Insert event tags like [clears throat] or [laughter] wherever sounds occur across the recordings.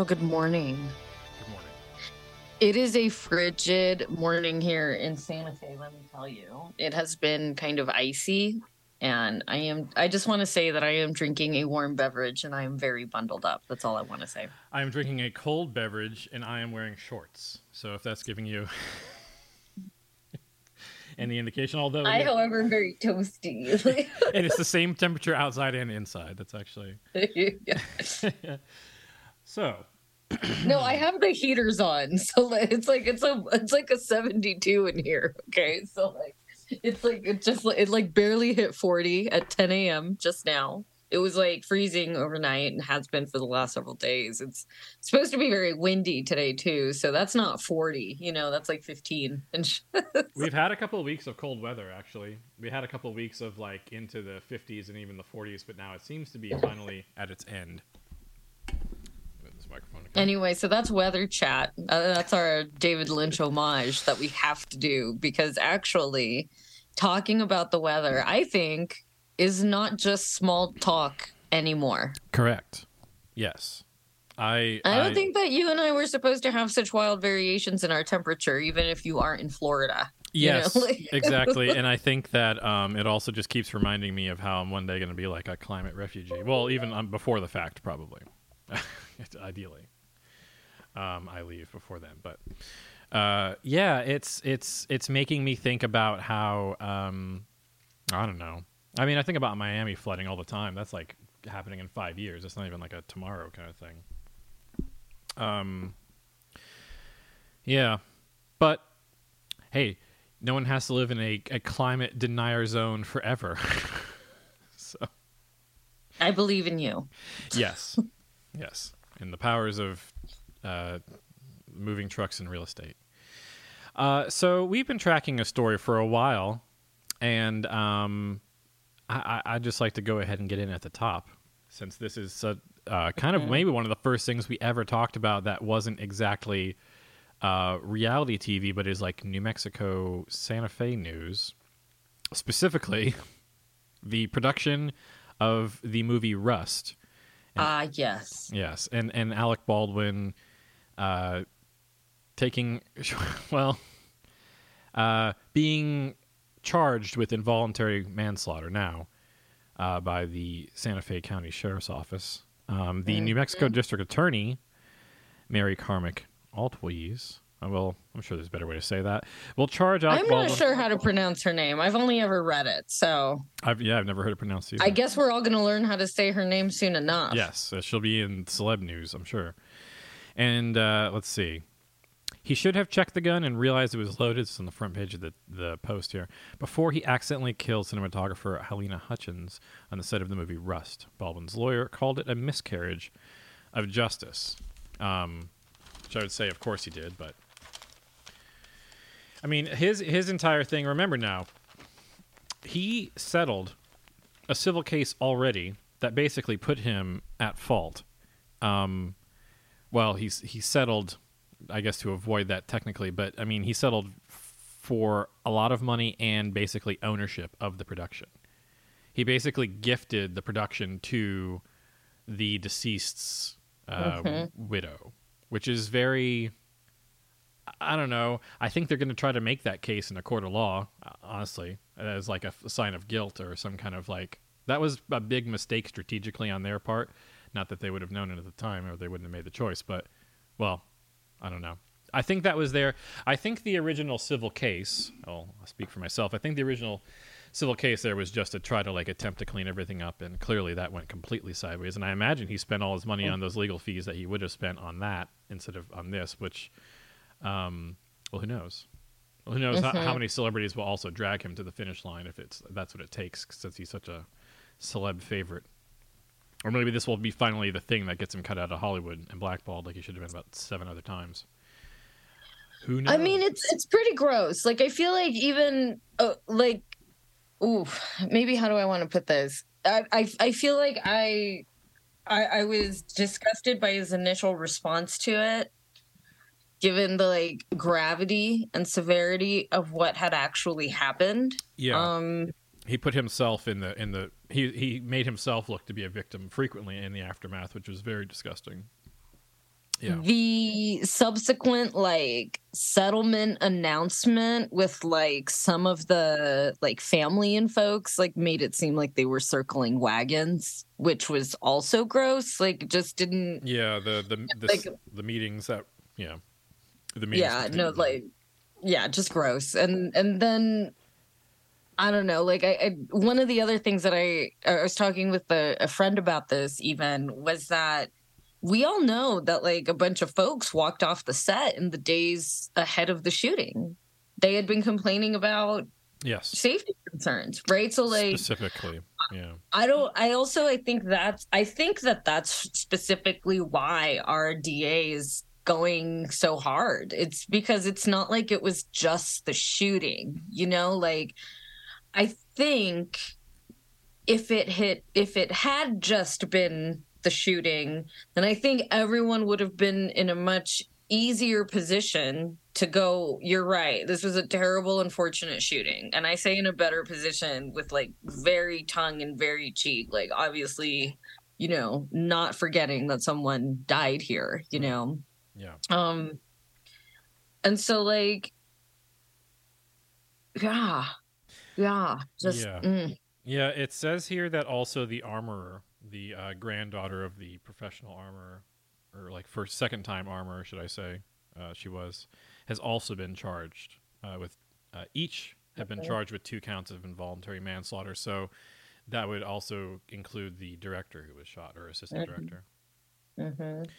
Oh, good morning. Good morning. It is a frigid morning here in Santa Fe, let me tell you. It has been kind of icy, and I am I just want to say that I am drinking a warm beverage and I am very bundled up. That's all I want to say. I am drinking a cold beverage, and I am wearing shorts. So if that's giving you [laughs] any indication, although I, it, however, am very toasty. And [laughs] it is the same [laughs] temperature outside and inside. That's actually so. No, I have the heaters on, [laughs] so it's like it's a it's like a seventy two in here. Okay, so like it's like it just it like barely hit forty at ten a.m. just now. It was like freezing overnight and has been for the last several days. It's supposed to be very windy today too, so that's not forty. You know, that's like fifteen. [laughs] And [laughs] We've had a couple of weeks of cold weather. Actually, we had a couple of weeks of like into the 50s and even the 40s, but now it seems to be finally at its end. Move this microphone. again. Anyway, so that's weather chat. Uh, that's our David Lynch homage that we have to do because actually, talking about the weather, I think, is not just small talk anymore. Correct. Yes. I I don't think that you and I were supposed to have such wild variations in our temperature, even if you aren't in Florida. you know, Yes, [laughs] like- exactly. [laughs] And I think that um, it also just keeps reminding me of how I'm one day going to be like a climate refugee. Well, even um, before the fact, probably. [laughs] [laughs] Ideally, um, I leave before then. But uh, yeah, it's it's it's making me think about how um, I don't know. I mean, I think about Miami flooding all the time. That's like happening in five years. It's not even like a tomorrow kind of thing. Um. Yeah, but hey, no one has to live in a, a climate denier zone forever. [laughs] so, I believe in you. yes, yes, and the powers of uh, moving trucks and real estate. Uh, so we've been tracking a story for a while, and um, I, I I'd just like to go ahead and get in at the top, since this is a, uh, kind of maybe one of the first things we ever talked about that wasn't exactly uh, reality TV, but is like New Mexico Santa Fe news. Specifically, [laughs] the production of the movie Rust. Ah, yes. Yes, and and Alec Baldwin uh, taking [laughs] well uh, being charged with involuntary manslaughter now uh, by the Santa Fe County Sheriff's Office. Um, the New Mexico District Attorney Mary Carmack Altwies. Uh, Well, I'm sure there's a better way to say that. We'll charge Alec I'm Baldwin. not sure how to pronounce her name. I've only ever read it, so I've, yeah, I've never heard it pronounced either. I guess we're all going to learn how to say her name soon enough. Yes, uh, she'll be in celeb news, I'm sure. And uh, let's see. He should have checked the gun and realized it was loaded. It's on the front page of the, the post here. Before he accidentally killed cinematographer Halyna Hutchins on the set of the movie Rust. Baldwin's lawyer called it a miscarriage of justice. Um, which I would say, of course, he did, but. I mean, his his entire thing. Remember now, he settled a civil case already that basically put him at fault. Um, well, he's he settled, I guess, to avoid that technically, but I mean, he settled for a lot of money and basically ownership of the production. He basically gifted the production to the deceased's uh, widow, which is very. I don't know. I think they're going to try to make that case in a court of law, honestly, as like a sign of guilt or some kind of like. That was a big mistake strategically on their part. Not that they would have known it at the time or they wouldn't have made the choice, but, well, I don't know. I think that was there. I think the original civil case, oh, I'll speak for myself. I think the original civil case there was just to try to like attempt to clean everything up, and clearly that went completely sideways. And I imagine he spent all his money oh. on those legal fees that he would have spent on that instead of on this, which, um, well, who knows? Well, who knows how, how many celebrities will also drag him to the finish line if it's that's what it takes, since he's such a celeb favorite. Or maybe this will be finally the thing that gets him cut out of Hollywood and blackballed like he should have been about seven other times. Who knows? I mean, it's it's pretty gross. Like I feel like even uh, like, ooh, maybe how do I want to put this? I I, I feel like I, I I was disgusted by his initial response to it, given the like gravity and severity of what had actually happened. yeah. Um, he put himself in the in the he he made himself look to be a victim frequently in the aftermath, which was very disgusting. Yeah. The subsequent like settlement announcement with like some of the like family and folks like made it seem like they were circling wagons, which was also gross. Like just didn't Yeah, the the [laughs] the, Like- the meetings that yeah. The yeah no like yeah just gross and and then i don't know like I, I one of the other things that i i was talking with a, a friend about this even was that we all know that like a bunch of folks walked off the set in the days ahead of the shooting they had been complaining about yes. safety concerns right so like Specifically. Yeah. I don't. I also. I think that's. I think that that's specifically why our DA is going so hard. It's because it's not like it was just the shooting. You know, like I think if it hit, if it had just been the shooting, then I think everyone would have been in a much easier position to go you're right this was a terrible unfortunate shooting and i say in a better position with like very tongue and very cheek like obviously you know not forgetting that someone died here you know Yeah. um and so like yeah yeah just Yeah. mm, Yeah, it says here that also the armorer, the uh, granddaughter of the professional armorer, or like first, second time armorer, should I say, uh, she was, has also been charged uh, with, uh, each have been Okay. charged with two counts of involuntary manslaughter. So that would also include the director who was shot or assistant Mhm. director. mhm.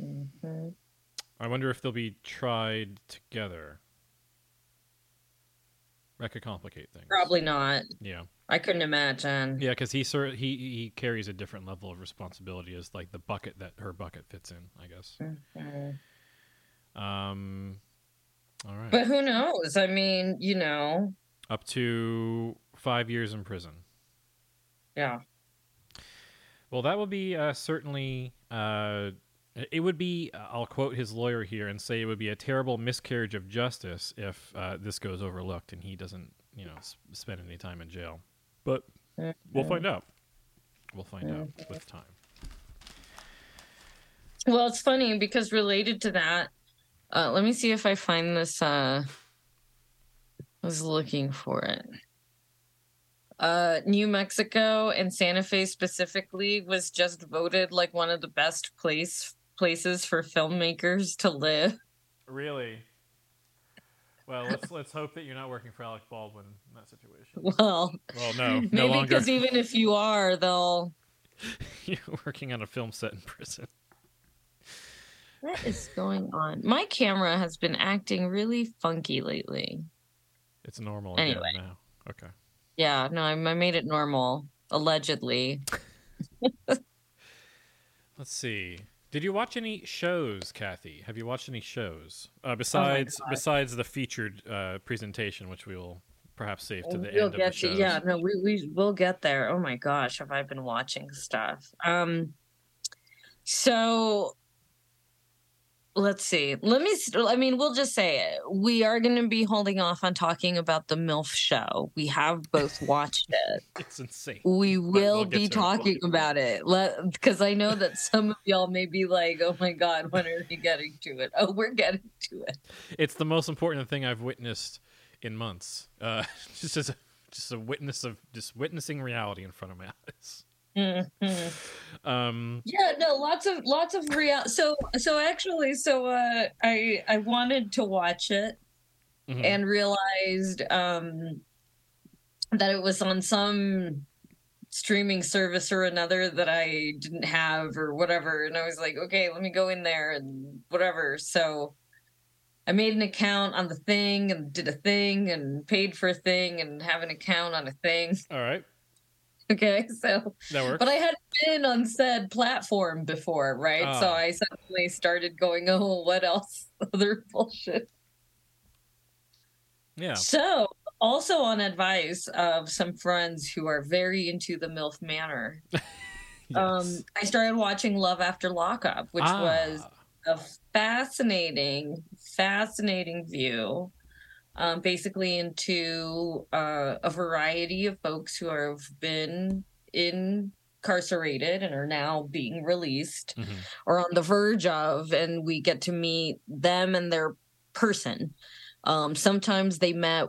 Mhm. I wonder if they'll be tried together. That could complicate things. probably not Yeah. i couldn't imagine Yeah, because he sort he he carries a different level of responsibility as like the bucket that her bucket fits in. I guess. Mhm. Um, all right. But who knows? I mean, you know, Up to five years in prison. yeah. Well, that would be uh, certainly. Uh, it would be. I'll quote his lawyer here and say it would be a terrible miscarriage of justice if uh, this goes overlooked and he doesn't, you know, s- spend any time in jail. But we'll find out. We'll find out with time. Well, it's funny because related to that, uh, let me see if I find this. Uh, I was looking for it. Uh, New Mexico and Santa Fe specifically was just voted like one of the best place places for filmmakers to live. Really. Well, let's let's hope that you're not working for Alec Baldwin in that situation. [laughs] Well, Well, no, no maybe longer. because even if you are, they'll. [laughs] You're working on a film set in prison. What is going on? My camera has been acting really funky lately. It's normal Anyway. again now. Okay. Yeah, no, I, I made it normal, allegedly. [laughs] Let's see. Did you watch any shows, Cathy? Have you watched any shows uh, besides God. besides the featured uh, presentation, which we will perhaps save to the we'll end of the show? yeah, no, we we will get there. Oh my gosh, have I been watching stuff? Um, so let's see. Let me. I mean, we'll just say it. We are going to be holding off on talking about the MILF show. We have both [laughs] watched it. It's insane. We will we'll be it. talking about it. Let because I know that some of y'all may be like, "Oh my god, when are we getting to it?" Oh, we're getting to it. It's the most important thing I've witnessed in months. Uh, [laughs] just as a, just a witness of just witnessing reality in front of my [laughs] eyes. Mhm. Um, Yeah, no, lots of lots of real. So so actually, so uh, I I wanted to watch it mhm. and realized um that it was on some streaming service or another that I didn't have or whatever, and I was like, okay, let me go in there and whatever. So I made an account on the thing and did a thing and paid for a thing and have an account on a thing. all right, [laughs] Okay, so that works. but I hadn't been on said platform before, right? So Ah. I suddenly started going, oh, what else? [laughs] Other bullshit. yeah. So, also on advice of some friends who are very into the MILF Manor, [laughs] um, I started watching Love After Lockup, which was Ah, a fascinating, fascinating view um, basically into uh, a variety of folks who have been incarcerated and are now being released Mhm. or on the verge of, and we get to meet them and their person. Um, sometimes they met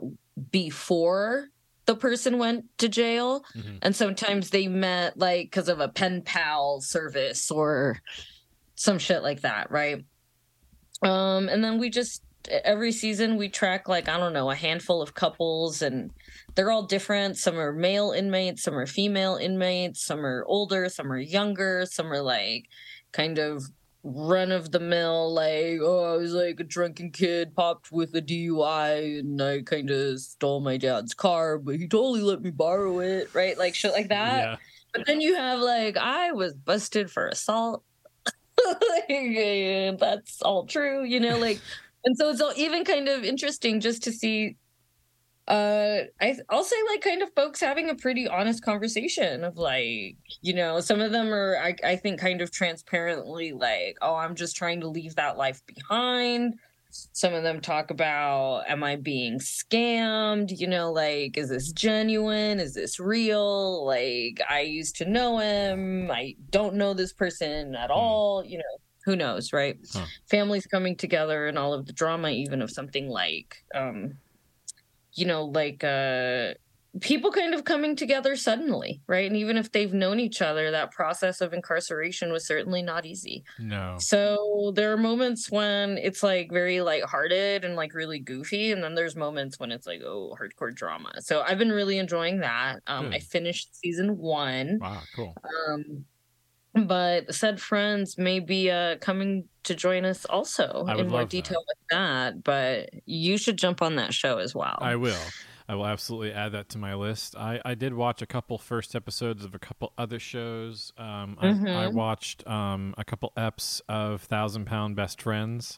before the person went to jail, Mhm. and sometimes they met like because of a pen pal service or some shit like that, right? Um, and then we just every season we track like I don't know a handful of couples, and they're all different. Some are male inmates, some are female inmates, some are older, some are younger, some are like kind of run of the mill like oh i was like a drunken kid popped with a dui and i kind of stole my dad's car but he totally let me borrow it right like shit like that yeah. but then you have like i was busted for assault [laughs] like, that's all true you know like and so it's all even kind of interesting just to see uh I, i'll say like kind of folks having a pretty honest conversation of like you know some of them are I, I think kind of transparently like oh i'm just trying to leave that life behind. Some of them talk about am i being scammed? You know like is this genuine? Is this real? Like i used to know him. I don't know this person at all you know who knows right Huh. families coming together and all of the drama even of something like um you know like uh people kind of coming together suddenly right and even if they've known each other that process of incarceration was certainly not easy No. so there are moments when it's like very lighthearted and like really goofy, and then there's moments when it's like oh hardcore drama. So I've been really enjoying that. Um, I finished season one, Wow. Cool. um, but said friends may be uh, coming to join us also in more love that. detail with that. But you should jump on that show as well. I will. I will absolutely add that to my list. I, I did watch a couple first episodes of a couple other shows. Um, I, I Mhm. watched um, a couple eps of Thousand Pound Best Friends.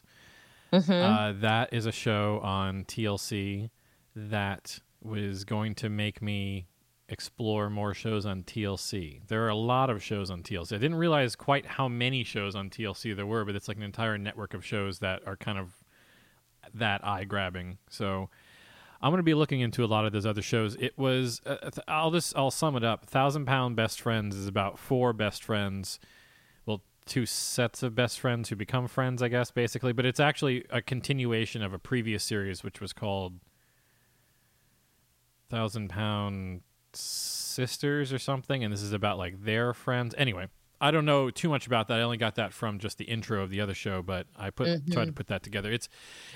Mhm. Uh, that is a show on TLC that was going to make me explore more shows on TLC. There are a lot of shows on TLC. I didn't realize quite how many shows on TLC there were, but it's like an entire network of shows that are kind of that eye grabbing. So I'm going to be looking into a lot of those other shows. It was uh, I'll just I'll sum it up. Thousand Pound Best Friends is about four best friends, well, two sets of best friends who become friends, I guess, basically. But it's actually a continuation of a previous series, which was called Thousand Pound Sisters or something, and this is about like their friends. Anyway, I don't know too much about that. I only got that from just the intro of the other show, but I put tried to put that together. It's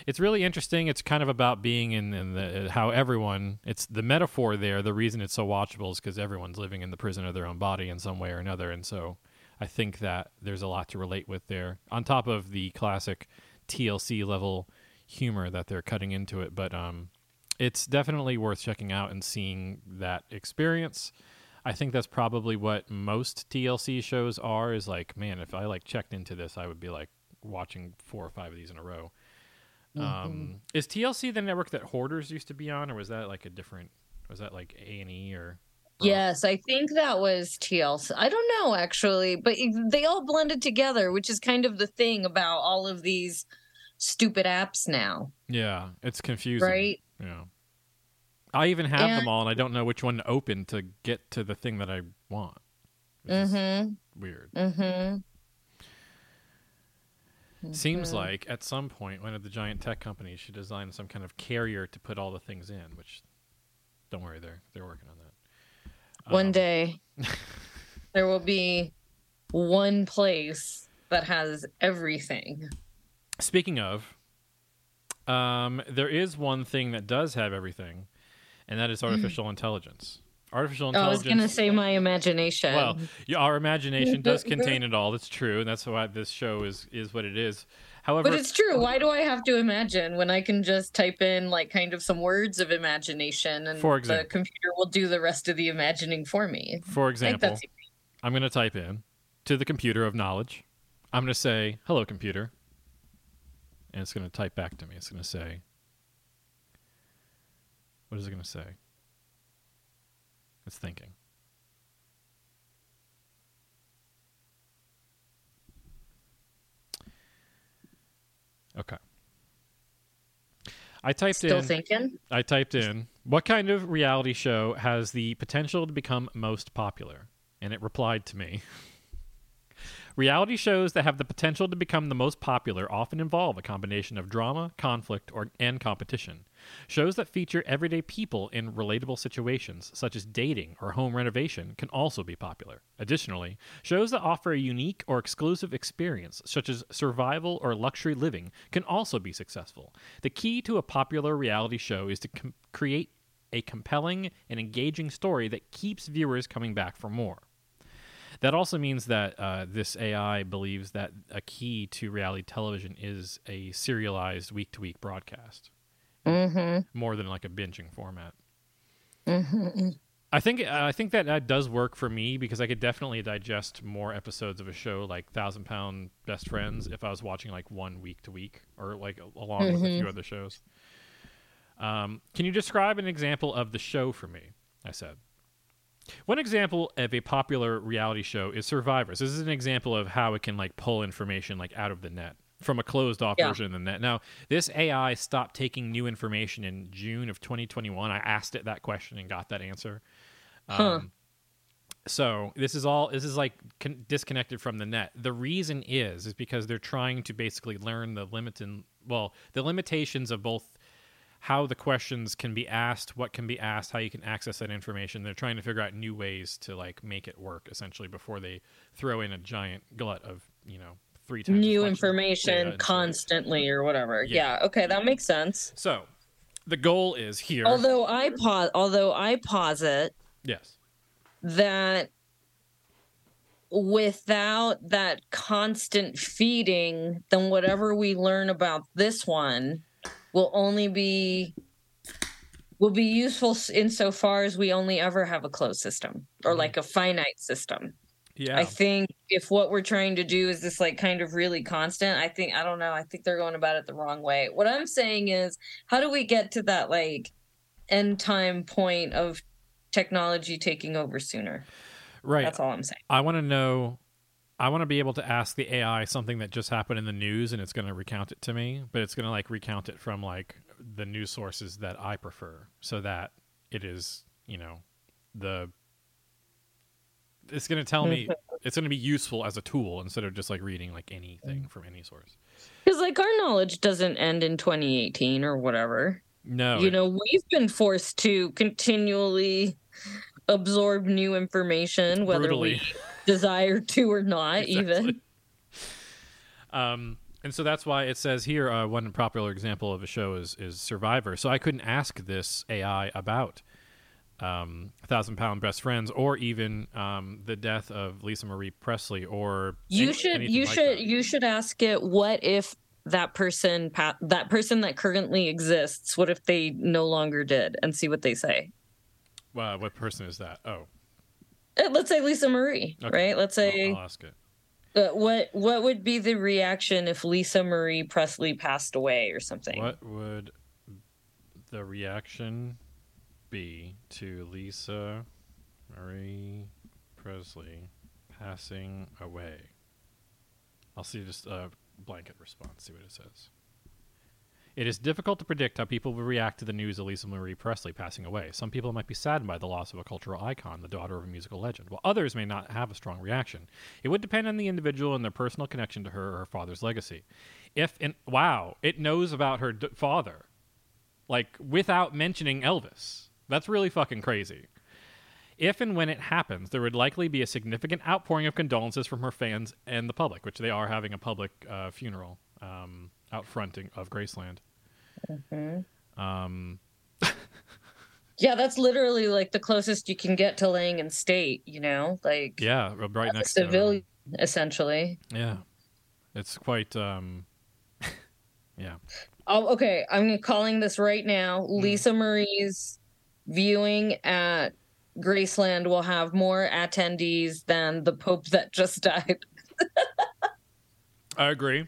it's really interesting. It's kind of about being in, in the how everyone. It's the metaphor there. The reason it's so watchable is because everyone's living in the prison of their own body in some way or another, and so I think that there's a lot to relate with there. On top of the classic TLC level humor that they're cutting into it, but um, it's definitely worth checking out and seeing that experience. I think that's probably what most TLC shows are. Is like, man, if I like checked into this, I would be like watching four or five of these in a row. Um, is TLC the network that Hoarders used to be on, or was that like a different? Was that like A and E or? Yes, I think that was TLC. I don't know actually, but they all blended together, which is kind of the thing about all of these stupid apps now, Yeah, it's confusing. right? Yeah. I even have them all, and I don't know which one to open to get to the thing that I want. Which is Mhm. weird. Mhm. Seems Mhm. like at some point one of the giant tech companies should design some kind of carrier to put all the things in. Which, don't worry, they're they're working on that. One Um, day [laughs] there will be one place that has everything. Speaking of, um, there is one thing that does have everything, and that is artificial intelligence. Artificial intelligence. Oh, I was going to say my imagination. Well, yeah, our imagination does [laughs] contain it all. That's true, and that's why this show is is what it is. However, but it's true. Why do I have to imagine when I can just type in like kind of some words of imagination and For the computer will do the rest of the imagining for me? for example, I'm going to type in to the computer of knowledge. I'm going to say, "Hello, computer," and it's going to type back to me. It's going to say, "What is it going to say?" It's thinking. Okay. I typed Still in. Still thinking? I typed in what kind of reality show has the potential to become most popular, and it replied to me. [laughs] Reality shows that have the potential to become the most popular often involve a combination of drama, conflict, or and competition. Shows that feature everyday people in relatable situations, such as dating or home renovation, can also be popular. Additionally, shows that offer a unique or exclusive experience, such as survival or luxury living, can also be successful. The key to a popular reality show is to com- create a compelling and engaging story that keeps viewers coming back for more. That also means that uh, this AI believes that a key to reality television is a serialized week to week broadcast, Mm-hmm. more than like a binging format. Mm-hmm. I think I think that that does work for me because I could definitely digest more episodes of a show like Thousand Pound Best Friends if I was watching like one week to week or like along with a few other shows. Um, can you describe an example of the show for me? I said. One example of a popular reality show is Survivors. This is an example of how it can like pull information like out of the net from a closed off Yeah. version of the net. Now, this AI stopped taking new information in June of 2021. I asked it that question and got that answer. Huh. Um, so this is all this is like con- disconnected from the net. The reason is is because they're trying to basically learn the limit and well the limitations of both how the questions can be asked, what can be asked, how you can access that information. They're trying to figure out new ways to like make it work essentially before they throw in a giant glut of you know three times New information data into it. constantly or whatever. Yeah. Yeah. Okay, that makes sense. So the goal is here. Although I pause although I posit yes. that without that constant feeding, then whatever we learn about this one will only be will be useful insofar as we only ever have a closed system or Mhm. like a finite system. Yeah. I think if what we're trying to do is this like kind of really constant, I think I don't know, I think they're going about it the wrong way. What I'm saying is how do we get to that like end time point of technology taking over sooner? right. That's all I'm saying. I want to know. I want to be able to ask the AI something that just happened in the news, and it's going to recount it to me. But it's going to like recount it from like the news sources that I prefer, so that it is, you know, the. It's going to tell me. [laughs] It's going to be useful as a tool instead of just like reading like anything mm. from any source. Because like our knowledge doesn't end in 2018 or whatever. No, you it- know, we've been forced to continually absorb new information, whether Brutally. we [laughs] desire to or not, [laughs] even. Um, and so that's why it says here uh, one popular example of a show is is Survivor. So I couldn't ask this AI about um, Thousand Pound Best Friends or even um, the death of Lisa Marie Presley or You any- should you like should that. you should ask it what if that person that person that currently exists what if they no longer did and see what they say Well, what person is that? Oh, let's say lisa marie Okay. right let's I'll, say I'll ask it. uh, what what would be the reaction if lisa marie presley passed away or something What would the reaction be to Lisa Marie Presley passing away? I'll see just a blanket response, see what it says. It is difficult to predict how people will react to the news of Lisa Marie Presley passing away. Some people might be saddened by the loss of a cultural icon, the daughter of a musical legend, while others may not have a strong reaction. It would depend on the individual and their personal connection to her or her father's legacy. If and wow, it knows about her d- father, like without mentioning Elvis. That's really fucking crazy. If and when it happens, there would likely be a significant outpouring of condolences from her fans and the public, which they are having a public uh, funeral um, out fronting of Graceland. Um, [laughs] yeah that's literally like the closest you can get to laying in state you know like yeah, right as a next to civilian essentially Yeah, it's quite. Um, [laughs] yeah, Oh, okay. I'm calling this right now. Lisa Marie's viewing at Graceland will have more attendees than the Pope that just [laughs] died. I agree.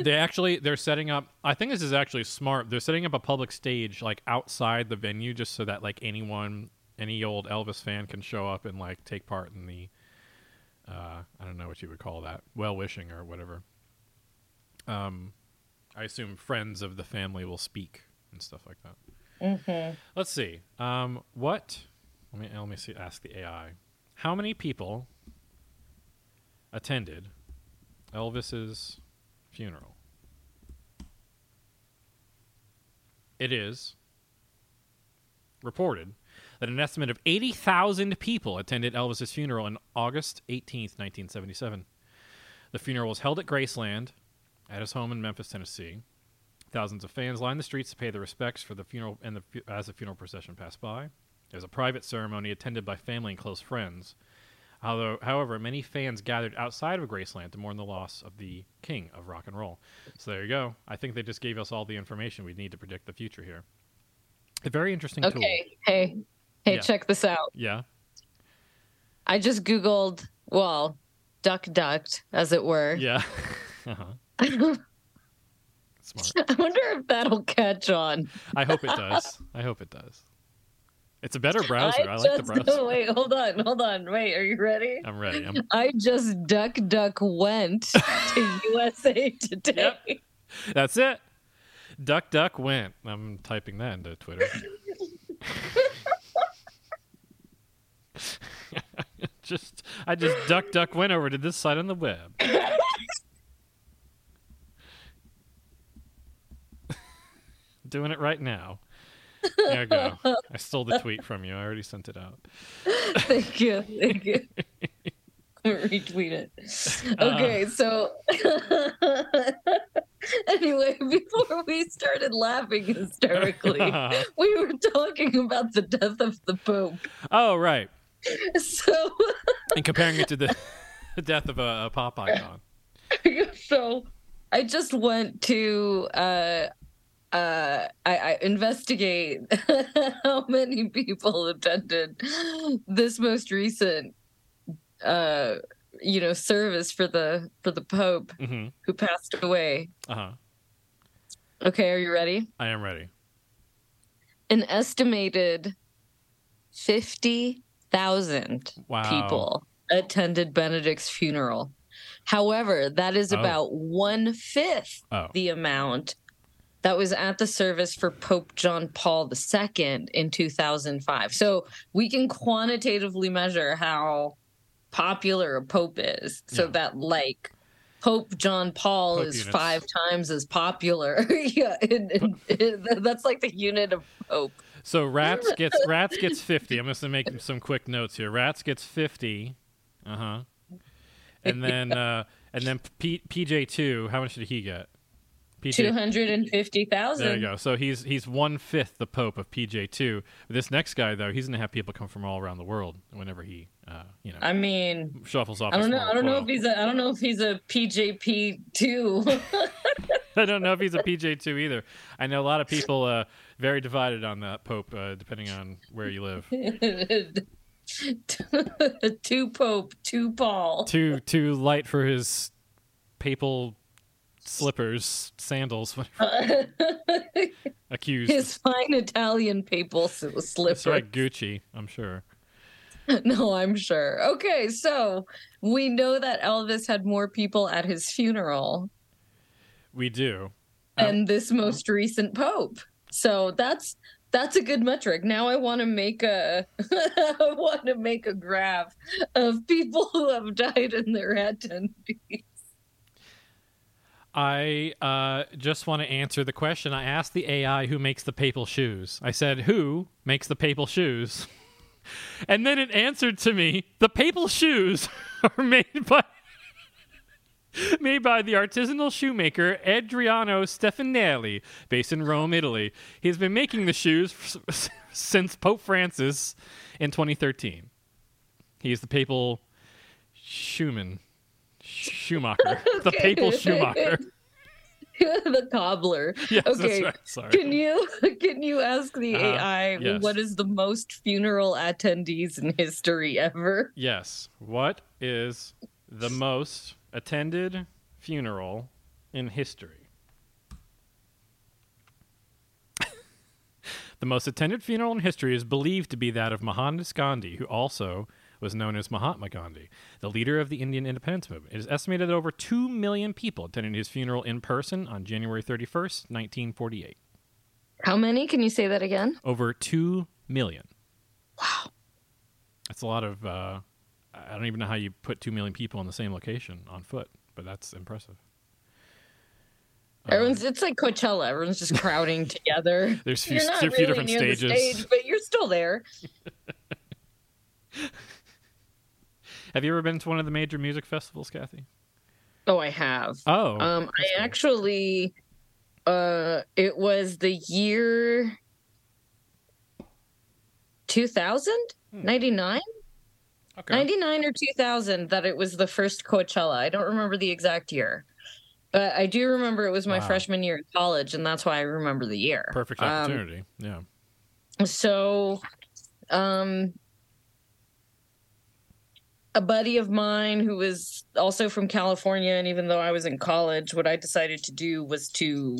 They actually they're setting up. I think this is actually smart. They're setting up a public stage like outside the venue, just so that like anyone, any old Elvis fan can show up and like take part in the. Uh, I don't know what you would call that, well wishing or whatever. Um, I assume friends of the family will speak and stuff like that. Mm-hmm. Let's see. Um, what? Let me let me see. Ask the AI. How many people attended Elvis's funeral? It is reported that an estimate of 80,000 people attended Elvis's funeral on August 18th, 1977. The funeral was held at Graceland at his home in Memphis, Tennessee. Thousands of fans lined the streets to pay their respects for the funeral and the, as the funeral procession passed by. There was a private ceremony attended by family and close friends. Although, however, many fans gathered outside of Graceland to mourn the loss of the king of rock and roll. So there you go. I think they just gave us all the information we need to predict the future here. A very interesting tool. Okay. Hey, hey, Yeah. check this out. Yeah. I just Googled, well, duck ducked, as it were. Yeah. [laughs] uh-huh. [laughs] I wonder if that'll catch on. I hope it does. [laughs] I hope it does. It's a better [laughs] browser. I, like just, the [laughs] browser. Wait, hold on, hold on. Wait, are you ready? I'm ready. I'm, [laughs] I just duck duck went to USA Today. Yep. that's it. Duck Duck went. I'm typing that into Twitter. just I just duck duck went over to this site on the web. Doing it right now. There you go. I stole the tweet from you. I already sent it out. [laughs] Thank you. Thank you. [laughs] Retweet it. Uh. Okay, so [laughs] anyway, before we started laughing hysterically, we were talking about the death of the Pope. oh right. So And comparing it to the, the death of a, a pop icon. so I just went to uh uh I, I investigate [laughs] how many people attended this most recent uh you know service for the for the Pope hmm who passed away. Uh huh. Okay, are you ready? I am ready. An estimated fifty thousand Wow. people attended Benedict's funeral. However, that is Oh. about one fifth Oh. the amount that was at the service for Pope John Paul II in 2005. So we can quantitatively measure how popular a pope is. So Yeah. that, like, Pope John Paul Pope is units. five times as popular. [laughs] yeah, and- and- and that's like the unit of pope. So rats [laughs] gets rats gets fifty. I'm just gonna make some quick notes here. Rats gets fifty. Uh huh. And then uh, and then P- PJ two. How much did he get? PJ. Two hundred and fifty thousand. There you go. So he's he's one fifth the Pope of PJ two. This next guy though, he's gonna have people come from all around the world whenever he, uh, you know, I mean, shuffles off. I don't know. I don't know if he's a. I don't know if he's a PJP two. [laughs] I don't know if he's a PJ two either. I know a lot of people uh, very divided on that Pope, uh, depending on where you live. [laughs] two Pope, two Paul. too too light for his papal slippers, sandals, [laughs] whatever. [laughs] accused. His fine Italian papal s- That's right, Gucci, I'm sure. [laughs] No, I'm sure. Okay, so we know that Elvis had more people at his funeral We do. Um, this most recent pope. So that's that's a good metric. Now I want to make a I want to make a graph of people who have died in their attendees. I uh, just want to answer the question. I asked the AI who makes the papal shoes. I said, "Who makes the papal shoes?" [laughs] And then it answered to me, "The papal shoes [laughs] are made by [laughs] made by the artisanal shoemaker Adriano Stefanelli, based in Rome, Italy. He has been making the shoes f- since Pope Francis in 2013. He is the papal shoeman, Schumacher, [laughs] the papal Schumacher." [laughs] the cobbler. Yes, okay. right. Sorry. Can you [laughs] can you ask the Uh-huh. AI Yes. what is the most funeral attendees in history ever? Yes. What is the most attended funeral in history? the most attended funeral in history is believed to be that of Mohandas Gandhi, who also was known as Mahatma Gandhi, the leader of the Indian independence movement. It is estimated that over 2 million people attended his funeral in person on January 31st, 1948. How many? Can you say that again? Over two million. Wow. That's a lot of. Uh, I don't even know how you put two million people in the same location on foot, but that's impressive. Um, Everyone's it's like Coachella. Everyone's just crowding [laughs] together. There's few, a few really different stages. stage, but you're still there. [laughs] Have you ever been to one of the major music festivals, Kathy? Oh, I have. Oh, Um, I cool. actually, uh, it was the year 2000, Hmm. 99, okay. 99 or 2000 that it was the first Coachella. I don't remember the exact year, but I do remember it was my Wow. freshman year in college, and that's why I remember the year. Perfect Um, opportunity. yeah. so um a buddy of mine who was also from California and even though I was in college what I decided to do was to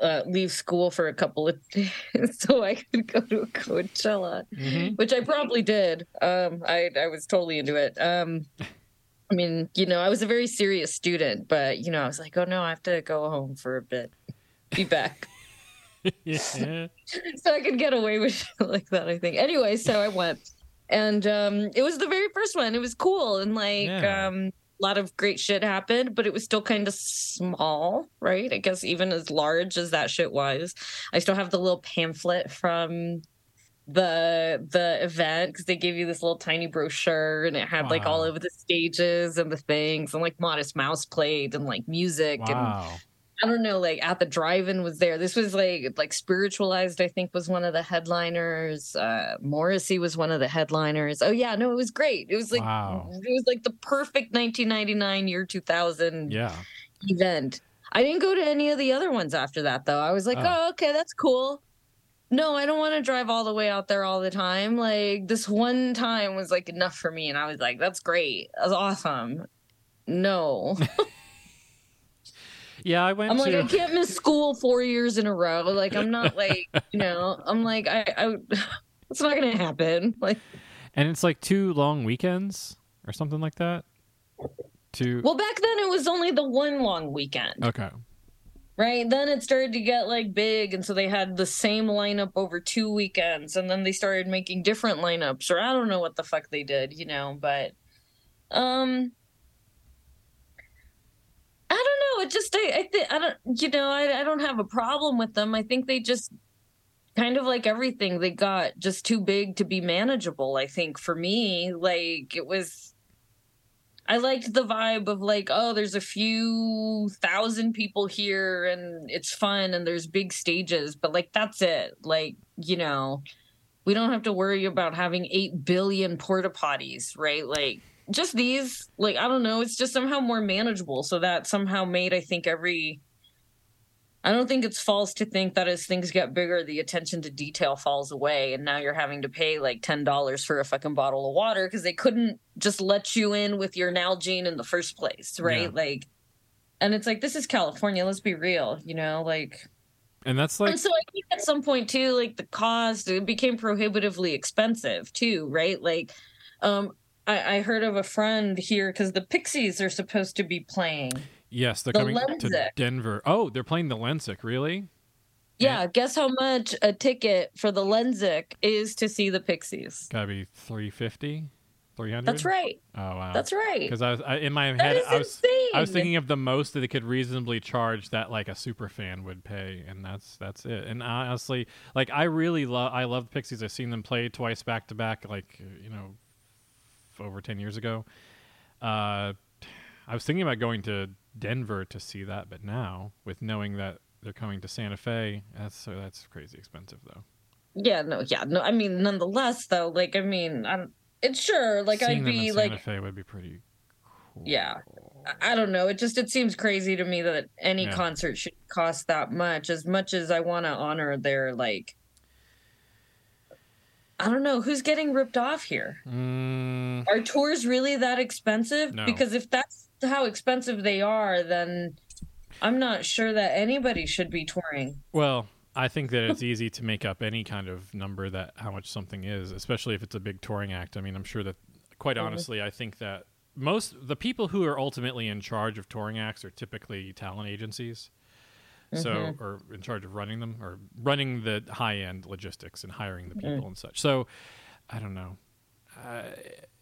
uh, leave school for a couple of days [laughs] so I could go to Coachella Mhm. which I probably did um I I was totally into it um I mean you know I was a very serious student but you know I was like oh no I have to go home for a bit be back yeah. [laughs] [laughs] so I could get away with shit like that, I think. Anyway, so I went. And um it was the very first one. It was cool and like Yeah. um a lot of great shit happened, but it was still kind of small, right? I guess even as large as that shit was. I still have the little pamphlet from the the event because they gave you this little tiny brochure and it had like all Wow. of the stages and the things and like Modest Mouse played and like music and Wow. I don't know, like at the drive-in was there. This was like like spiritualized, I think, was one of the headliners. Uh Morrissey was one of the headliners. Oh yeah, no, it was great. It was like Wow. it was like the perfect 1999 year 2000 Yeah. event. I didn't go to any of the other ones after that though. I was like, Oh. oh, okay, that's cool. No, I don't want to drive all the way out there all the time. Like this one time was like enough for me, and I was like, that's great, that's awesome. No. [laughs] Yeah, I went I'm like. I can't miss school four years in a row. Like, I'm not like, [laughs] you know, I'm like, I, I [laughs] it's not gonna happen. Like, and it's like two long weekends or something like that. Two. well, back then it was only the one long weekend, okay. right? Then it started to get like big, and so they had the same lineup over two weekends, and then they started making different lineups, or I don't know what the fuck they did, you know, but, um. I don't know. It just I, I think I don't you know I I don't have a problem with them. I think they just kind of like everything they got just too big to be manageable. I think for me, like it was. I liked the vibe of like, oh, there's a few thousand people here and it's fun and there's big stages, but like that's it. Like, you know, we don't have to worry about having 8 billion porta potties, right? Like, just these, like, I don't know, it's just somehow more manageable. So that somehow made, I think, every. I don't think it's false to think that as things get bigger, the attention to detail falls away, and now you're having to pay like ten dollars for a fucking bottle of water because they couldn't just let you in with your Nalgene in the first place, right? Yeah. Like, and it's like this is California. Let's be real, you know, like And that's like and so I think at some point too, like the cost it became prohibitively expensive too, right? Like, um, I, I heard of a friend here because the Pixies are supposed to be playing. yes, they're the coming to Denver. Oh, they're playing the Lensic. Really? Yeah, guess how much a ticket for the Lensic is to see the Pixies? Gotta be 350 300 That's right. Oh wow. That's right. Because I was I, in my head, I was. I was thinking of the most that they could reasonably charge that like a super fan would pay, and that's that's it. And honestly, like I really love I love the Pixies. I've seen them play twice back to back, like you know, over ten years ago. Uh, I was thinking about going to Denver to see that, but now with knowing that they're coming to Santa Fe, that's so that's crazy expensive though. Yeah, no, yeah, no. I mean, nonetheless, though, like, I mean, I'm. It's sure, like, Seeing I'd be like, Santa Fe would be pretty. Cool. Yeah. I- I don't know. It just it seems crazy to me that any Yeah. concert should cost that much. As much as I want to honor their like, I don't know who's getting ripped off here. Mm, Are tours really that expensive? No. Because if that's how expensive they are, then I'm not sure that anybody should be touring. Well, I think that it's easy to make up any kind of number that how much something is, especially if it's a big touring act. I mean, I'm sure that quite Mhm. honestly, I think that most the people who are ultimately in charge of touring acts are typically talent agencies. So, Mhm. or in charge of running them, or running the high end logistics and hiring the Mm. people and such. So, I don't know. Uh,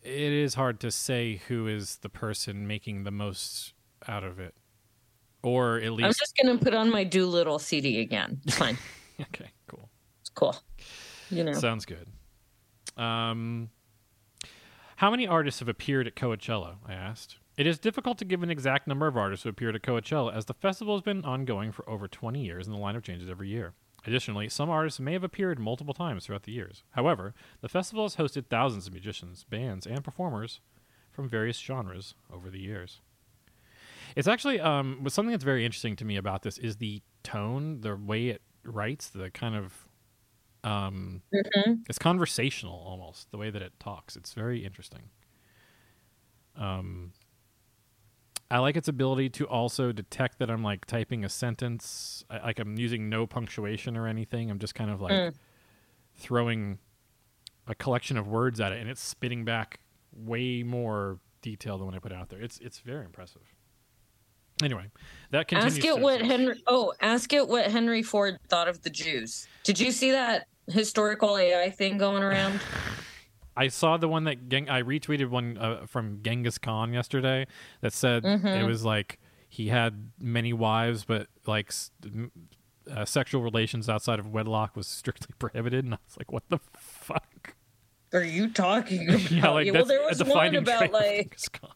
it is hard to say who is the person making the most out of it, or at least I'm just gonna put on my Doolittle CD again. It's fine. [laughs] okay, cool. it's cool. You know. Sounds good. Um, how many artists have appeared at Coachella? I asked. It is difficult to give an exact number of artists who appeared at Coachella, as the festival has been ongoing for over 20 years and the lineup changes every year. Additionally, some artists may have appeared multiple times throughout the years. However, the festival has hosted thousands of musicians, bands, and performers from various genres over the years. It's actually um, something that's very interesting to me about this is the tone, the way it writes, the kind of um, Mhm. it's conversational almost the way that it talks. It's very interesting. Um, I like its ability to also detect that I'm like typing a sentence, I, like I'm using no punctuation or anything. I'm just kind of like Mm. throwing a collection of words at it, and it's spitting back way more detail than what I put out there. It's it's very impressive. Anyway, that continues. Ask it what. Henry. Oh, ask it what Henry Ford thought of the Jews. Did you see that historical AI thing going around? [laughs] I saw the one that Geng- I retweeted one uh, from Genghis Khan yesterday that said it Mhm. was like he had many wives, but like uh, sexual relations outside of wedlock was strictly prohibited. And I was like, what the fuck? Are you talking [laughs] about? yeah, like well, there was one about like Genghis Khan.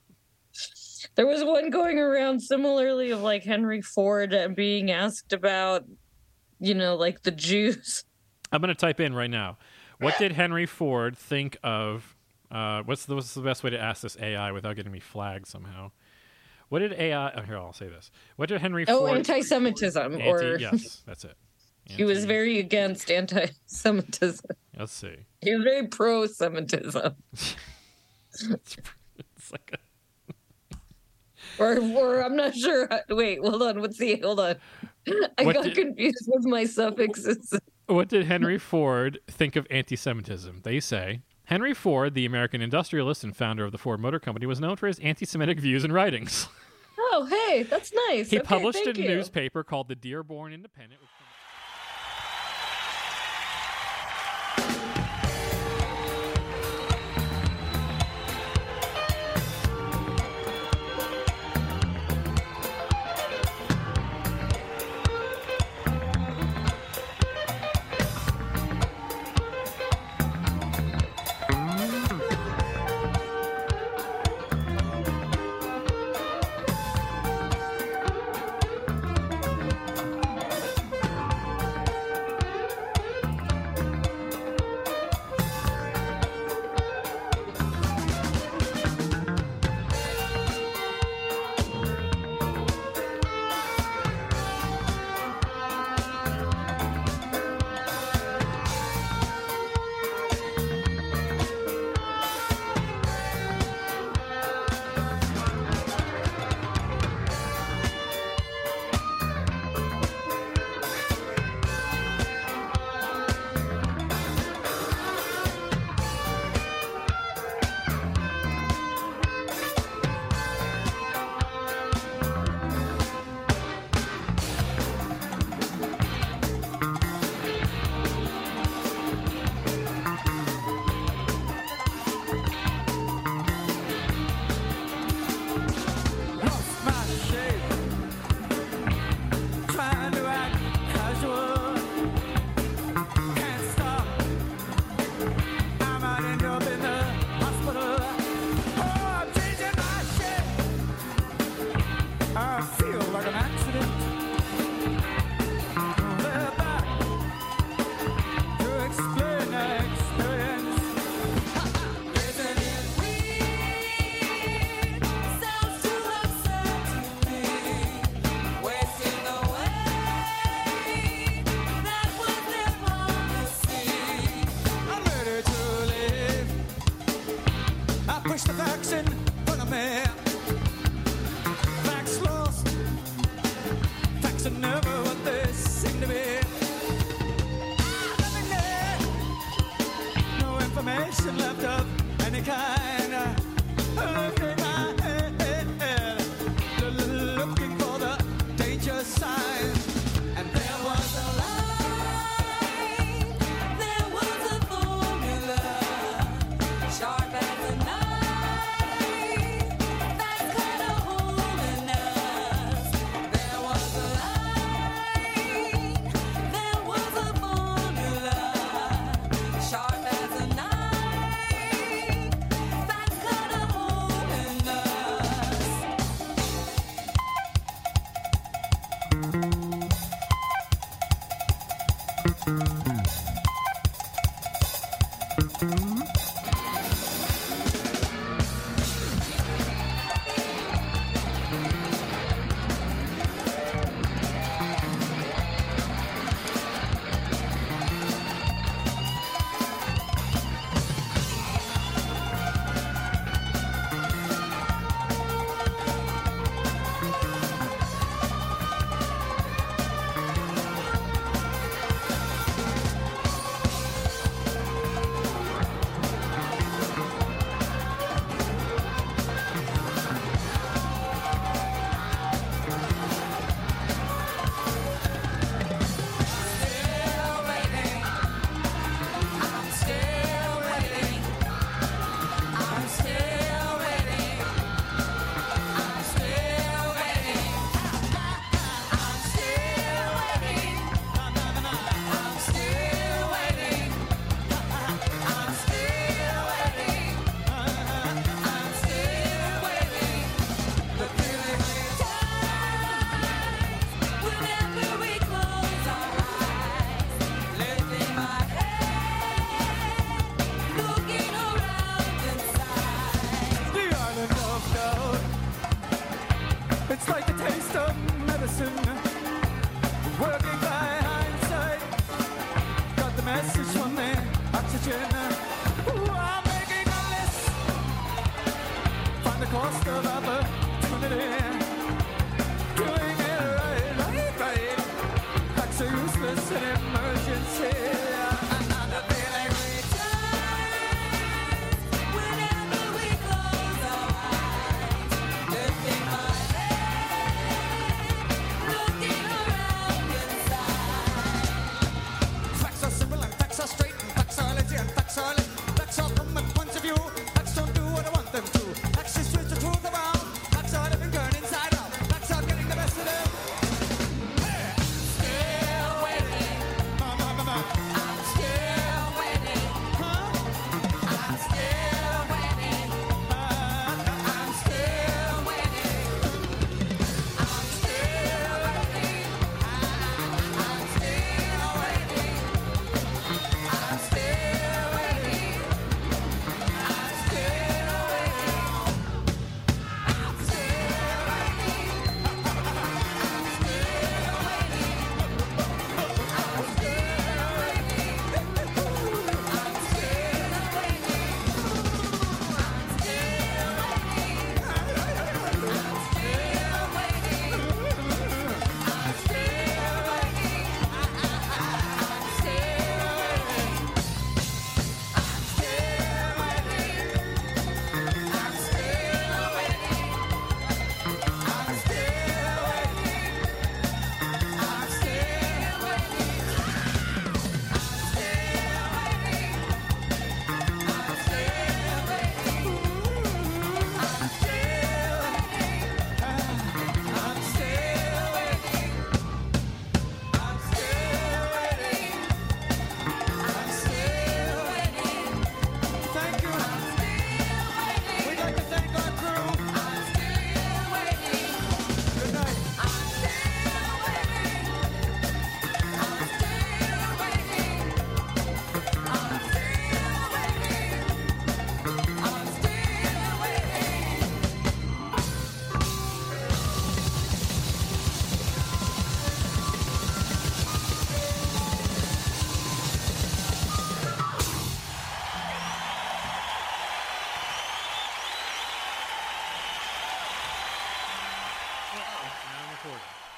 there was one going around similarly of like Henry Ford uh, being asked about, you know, like the Jews. I'm gonna type in right now. What did Henry Ford think of? Uh, what's the what's the best way to ask this AI without getting me flagged somehow? What did AI? Oh, here I'll say this. What did Henry Oh, Ford? anti-Semitism, Anti- or yes, that's it. [laughs] he was very against anti-Semitism. Let's see. He was very pro-Semitism, [laughs] It's, it's like a, [laughs] or or I'm not sure. Wait, hold on. What's the hold on? I What got did- confused with my suffixes. What did Henry Ford think of anti-Semitism? They say Henry Ford, the American industrialist and founder of the Ford Motor Company, was known for his anti-Semitic views and writings. Oh, hey, that's nice. He Okay, published a you. newspaper called the Dearborn Independent.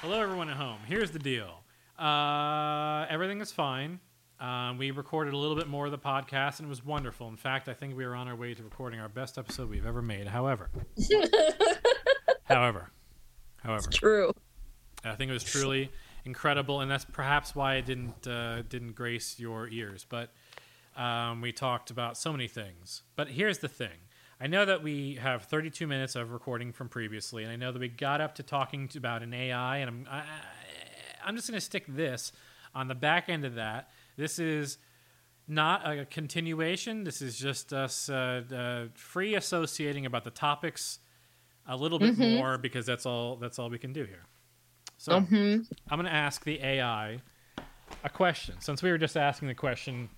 Hello, everyone at home. Here's the deal. Uh, everything is fine. Um, we recorded a little bit more of the podcast, and it was wonderful. In fact, I think we are on our way to recording our best episode we've ever made. However, [laughs] however, however, True. I think it was truly incredible, and that's perhaps why it didn't uh, didn't grace your ears. But um, we talked about so many things. But here's the thing: I know that we have 32 minutes of recording from previously, and I know that we got up to talking to, about an AI, and I'm I, I- I'm just going to stick this on the back end of that. This is not a continuation. This is just us uh, uh, free associating about the topics a little bit more because that's all that's all we can do here. So I'm going to ask the AI a question. Since we were just asking the question,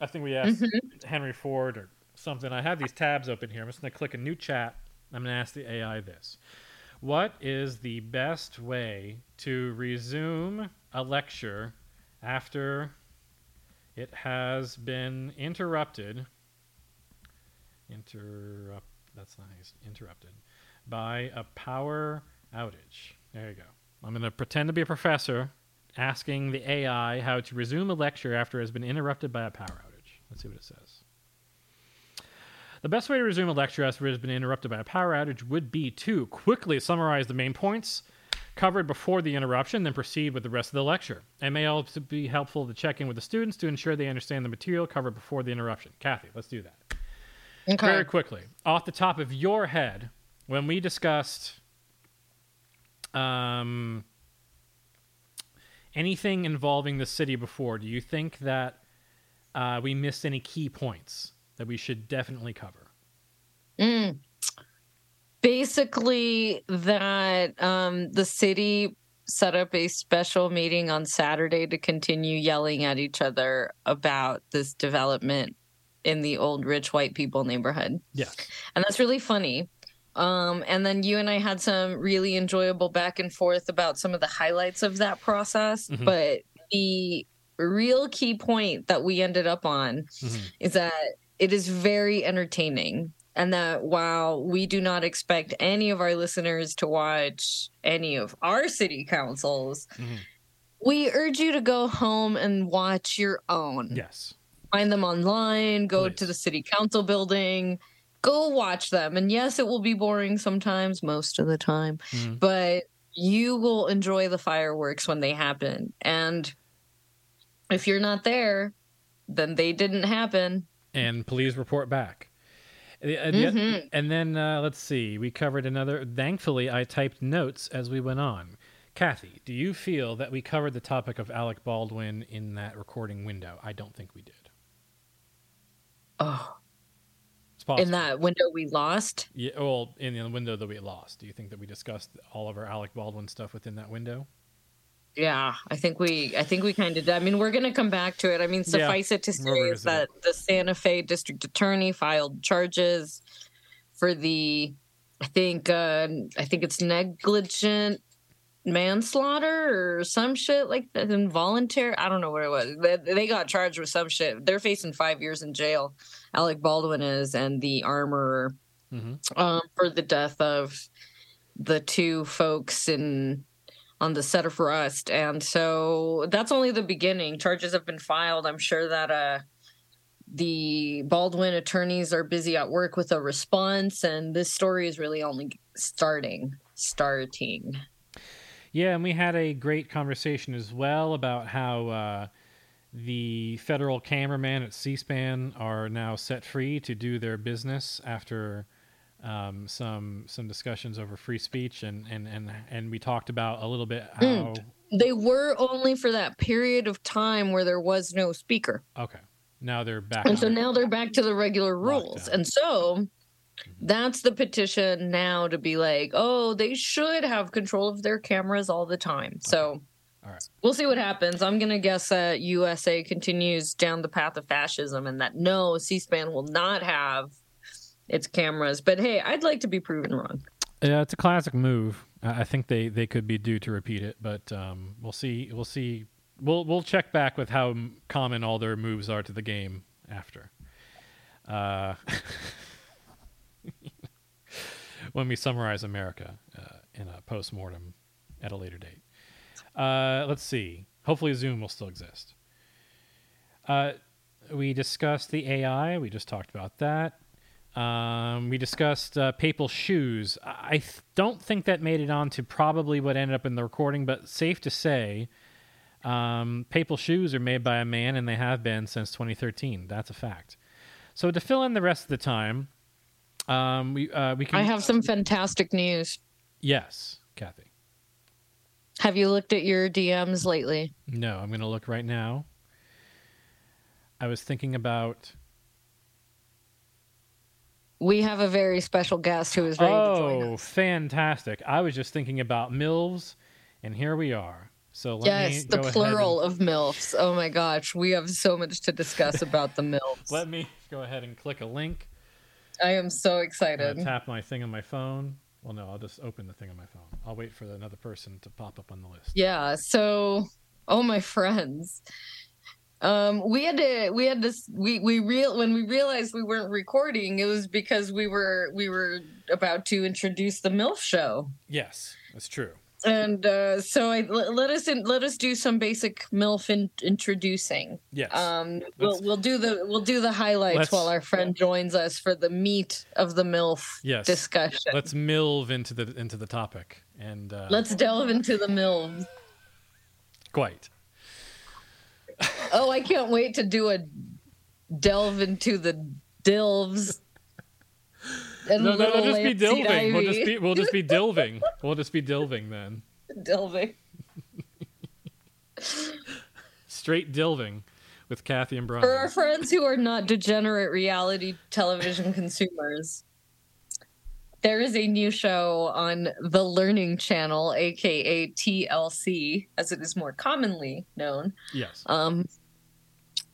I think we asked Henry Ford or something. I have these tabs open here. I'm just going to click a new chat. I'm going to ask the AI this. What is the best way to resume a lecture after it has been interrupted? Interrupt. That's nice. Interrupted by a power outage. There you go. I'm going to pretend to be a professor asking the AI how to resume a lecture after it has been interrupted by a power outage. Let's see what it says. The best way to resume a lecture after it has been interrupted by a power outage would be to quickly summarize the main points covered before the interruption, then proceed with the rest of the lecture. It may also be helpful to check in with the students to ensure they understand the material covered before the interruption. Kathy, let's do that Okay. very quickly off the top of your head when we discussed um, anything involving the city before do you think that uh, we missed any key points that we should definitely cover Mm. Basically, that um, the city set up a special meeting on Saturday to continue yelling at each other about this development in the old rich white people neighborhood. Yeah. And that's really funny. Um, and then you and I had some really enjoyable back and forth about some of the highlights of that process. Mhm. But the real key point that we ended up on Mhm. is that it is very entertaining. And that while we do not expect any of our listeners to watch any of our city councils, Mhm. we urge you to go home and watch your own Yes. find them online, go Please. to the city council building, go watch them. And yes, it will be boring sometimes, most of the time, Mhm. but you will enjoy the fireworks when they happen. And if you're not there, then they didn't happen. And please report back. Uh, Mhm. And then uh, let's see, we covered another. Thankfully, I typed notes as we went on. Kathy, do you feel that we covered the topic of Alec Baldwin in that recording window? I don't think we did. Oh, in that window we lost. yeah, well, in the window that we lost, do you think that we discussed all of our Alec Baldwin stuff within that window? Yeah, I think we I think we kind of did. I mean, we're going to come back to it. I mean, suffice it to say that the Santa Fe district attorney filed charges for the I think uh I think it's negligent manslaughter or some shit like that involuntary I don't know what it was. They, they got charged with some shit. They're facing 5 years in jail. Alec Baldwin is and the armorer Mm-hmm. um, for the death of the two folks in on the set of Rust, and so that's only the beginning. Charges have been filed. I'm sure that uh, the Baldwin attorneys are busy at work with a response, and this story is really only starting. Starting. Yeah, and we had a great conversation as well about how uh, the federal cameraman at C-SPAN are now set free to do their business after um, some some discussions over free speech, and and and and we talked about a little bit how. Mm. They were only for that period of time where there was no speaker. Okay, now they're back. And so now they're back to the regular rules. And so that's the petition now to be like, oh, they should have control of their cameras all the time. So All right. we'll see what happens. I'm going to guess that USA continues down the path of fascism and that no, C SPAN will not have its cameras. But hey, I'd like to be proven wrong. Yeah, it's a classic move. I think they, they could be due to repeat it, but um, we'll see. We'll see. We'll we'll check back with how common all their moves are to the game after. Uh, [laughs] when we summarize America uh, in a post mortem at a later date. Uh, let's see. Hopefully, Zoom will still exist. Uh, we discussed the AI. We just talked about that. Um, we discussed uh, papal shoes. I th- don't think that made it onto probably what ended up in the recording, but safe to say, um, papal shoes are made by a man, and they have been since 2013. That's a fact. So to fill in the rest of the time, um, we uh, we can. I have some fantastic news. yes, Kathy. Have you looked at your DMs lately? No, I'm going to look right now. I was thinking about. We have a very special guest who is ready to join oh, us. Oh, fantastic! I was just thinking about mills, and here we are. So let Yes, me the plural of MILFs. Oh my gosh, we have so much to discuss about the and- [laughs] MILFs. let me go ahead and click a link. I am so excited. tap my thing on my phone. Well, no, I'll just open the thing on my phone. I'll wait for another person to pop up on the list. Yeah, so oh my friends. Um we had to we had to we we real when we realized we weren't recording it was because we were we were about to introduce the MILF show. Yes, that's true. And uh so I let, let us in, let us do some basic MILF in, introducing. Yes. Um, we'll Let's- we'll do the we'll do the highlights while our friend joins us for the meat of the milf Yes. discussion. Let's milve into the into the topic and uh, Let's delve into the milfs. quite. [laughs] Oh, I can't wait to do a delve into the dilves. And No, no, we'll just be dilving. We'll just be we'll just be dilving. [laughs] We'll just be dilving then. delving. Straight dilving with Kathy and Brian. For our friends who are not degenerate reality television consumers, there is a new show on the Learning Channel, aka TLC, as it is more commonly known. Yes. Um,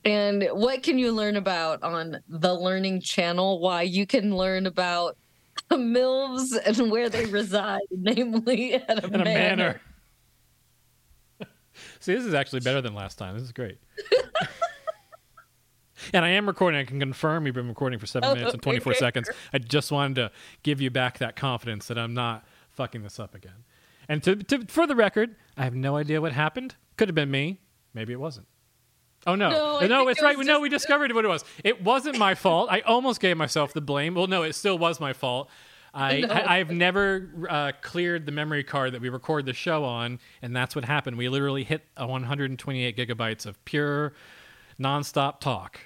and what can you learn about on the Learning Channel? Why you can learn about [laughs] milves and where they reside, [laughs] namely at a, in a manor. manner. [laughs] See, this is actually better than last time. This is great. And I am recording. I can confirm you've been recording for seven Oh, minutes and 24 okay. seconds. I just wanted to give you back that confidence that I'm not fucking this up again. And to, to for the record, I have no idea what happened. Could have been me. Maybe it wasn't. Oh no, No, no, it's it right. was No, we discovered what it was. It wasn't my fault. I almost gave myself the blame. Well, no, it still was my fault. I, [laughs] No. I I've never uh, cleared the memory card that we record the show on, and that's what happened. We literally hit a 128 gigabytes of pure, nonstop talk,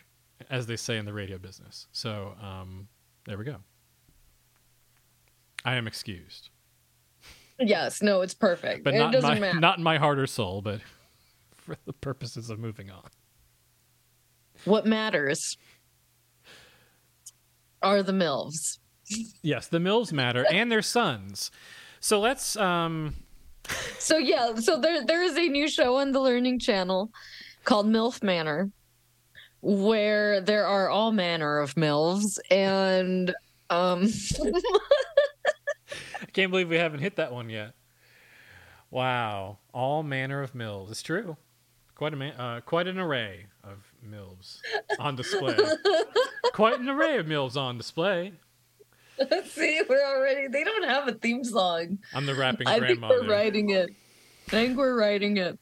as they say in the radio business. So um, there we go. I am excused, Yes, no, it's perfect. but it not in doesn't my matter. not in my heart or soul, but [laughs] for the purposes of moving on. What matters are the milves. Yes, the milves matter [laughs] and their sons. So let's um So yeah, so there there is a new show on the Learning Channel called MILF Manor, where there are all manner of milves, and um, I can't believe we haven't hit that one yet. Wow, all manner of mills. It's true. Quite a man, uh, quite an array of mills on display. [laughs] quite an array of mills on display. Let's see, we're already. They don't have a theme song. I'm the rapping I think we're writing it. I think we're writing it.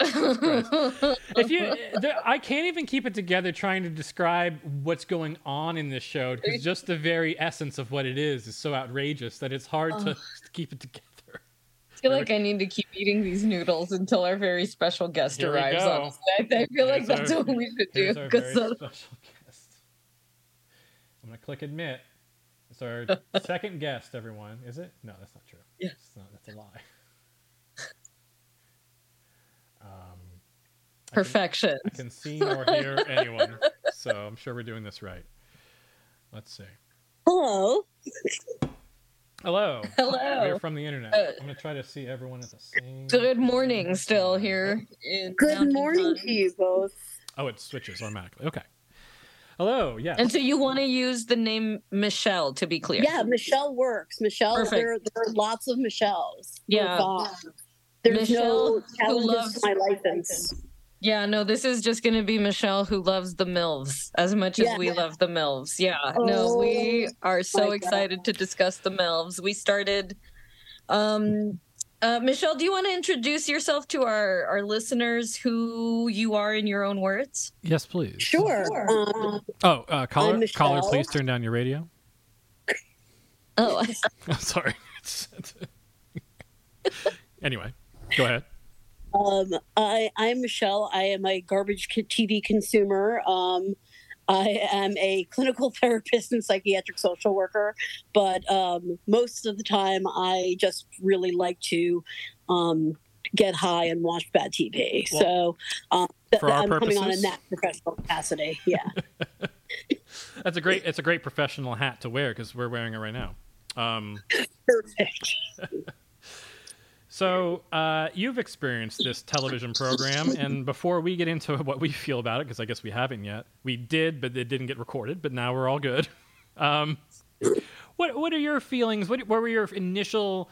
If you, [laughs] there, I can't even keep it together trying to describe what's going on in this show because just the very essence of what it is is so outrageous that it's hard to, to [laughs] keep it together. I feel like I need to keep eating these noodles until our very special guest Here arrives. Honestly. I, feel like that's our- what we should do. Here's our 'cause, very uh, special guest. I'm gonna click admit. It's our [laughs] second guest, everyone. Is it? No, that's not true. Yes. It's that's a lie. I can- perfection. I can see nor hear [laughs] anyone, so I'm sure we're doing this right. Let's see. Hello. Hello. Hello. We're from the internet. Uh, I'm gonna try to see everyone at the same. Good morning, still here. in Good morning Time. to you both. Oh, it switches automatically. Okay. Hello. Yeah. And so you want to use the name Michelle to be clear? Yeah, Michelle works. Michelle, Perfect. there, there are lots of Michelles. Yeah. There's Michelle, no who challenges loves- to my license. Yeah, no, this is just going to be Michelle who loves the MILFs as much as we love the MILFs. Yeah, no, we Oh, are so my God. excited to discuss the MILFs. We started. Um, uh, Michelle, do you want to introduce yourself to our, our listeners who you are in your own words? yes, please. Sure. Um, Oh, uh, caller, caller, please turn down your radio. Oh, [laughs] I'm Sorry. [laughs] anyway, go ahead. Um, I, I'm Michelle. I am a garbage TV consumer. Um, I am a clinical [laughs] therapist and psychiatric social worker, but um, most of the time I just really like to um, get high and watch bad TV. Well, so um, th- for our I'm coming on in that professional capacity. Yeah. [laughs] [laughs] That's a great. It's a great professional hat to wear because we're wearing it right now. Um, Perfect. So uh, you've experienced this television program, and before we get into what we feel about it, because I guess we haven't yet, we did, but it didn't get recorded. But now we're all good. [laughs] Um, what What are your feelings? What What were your initial?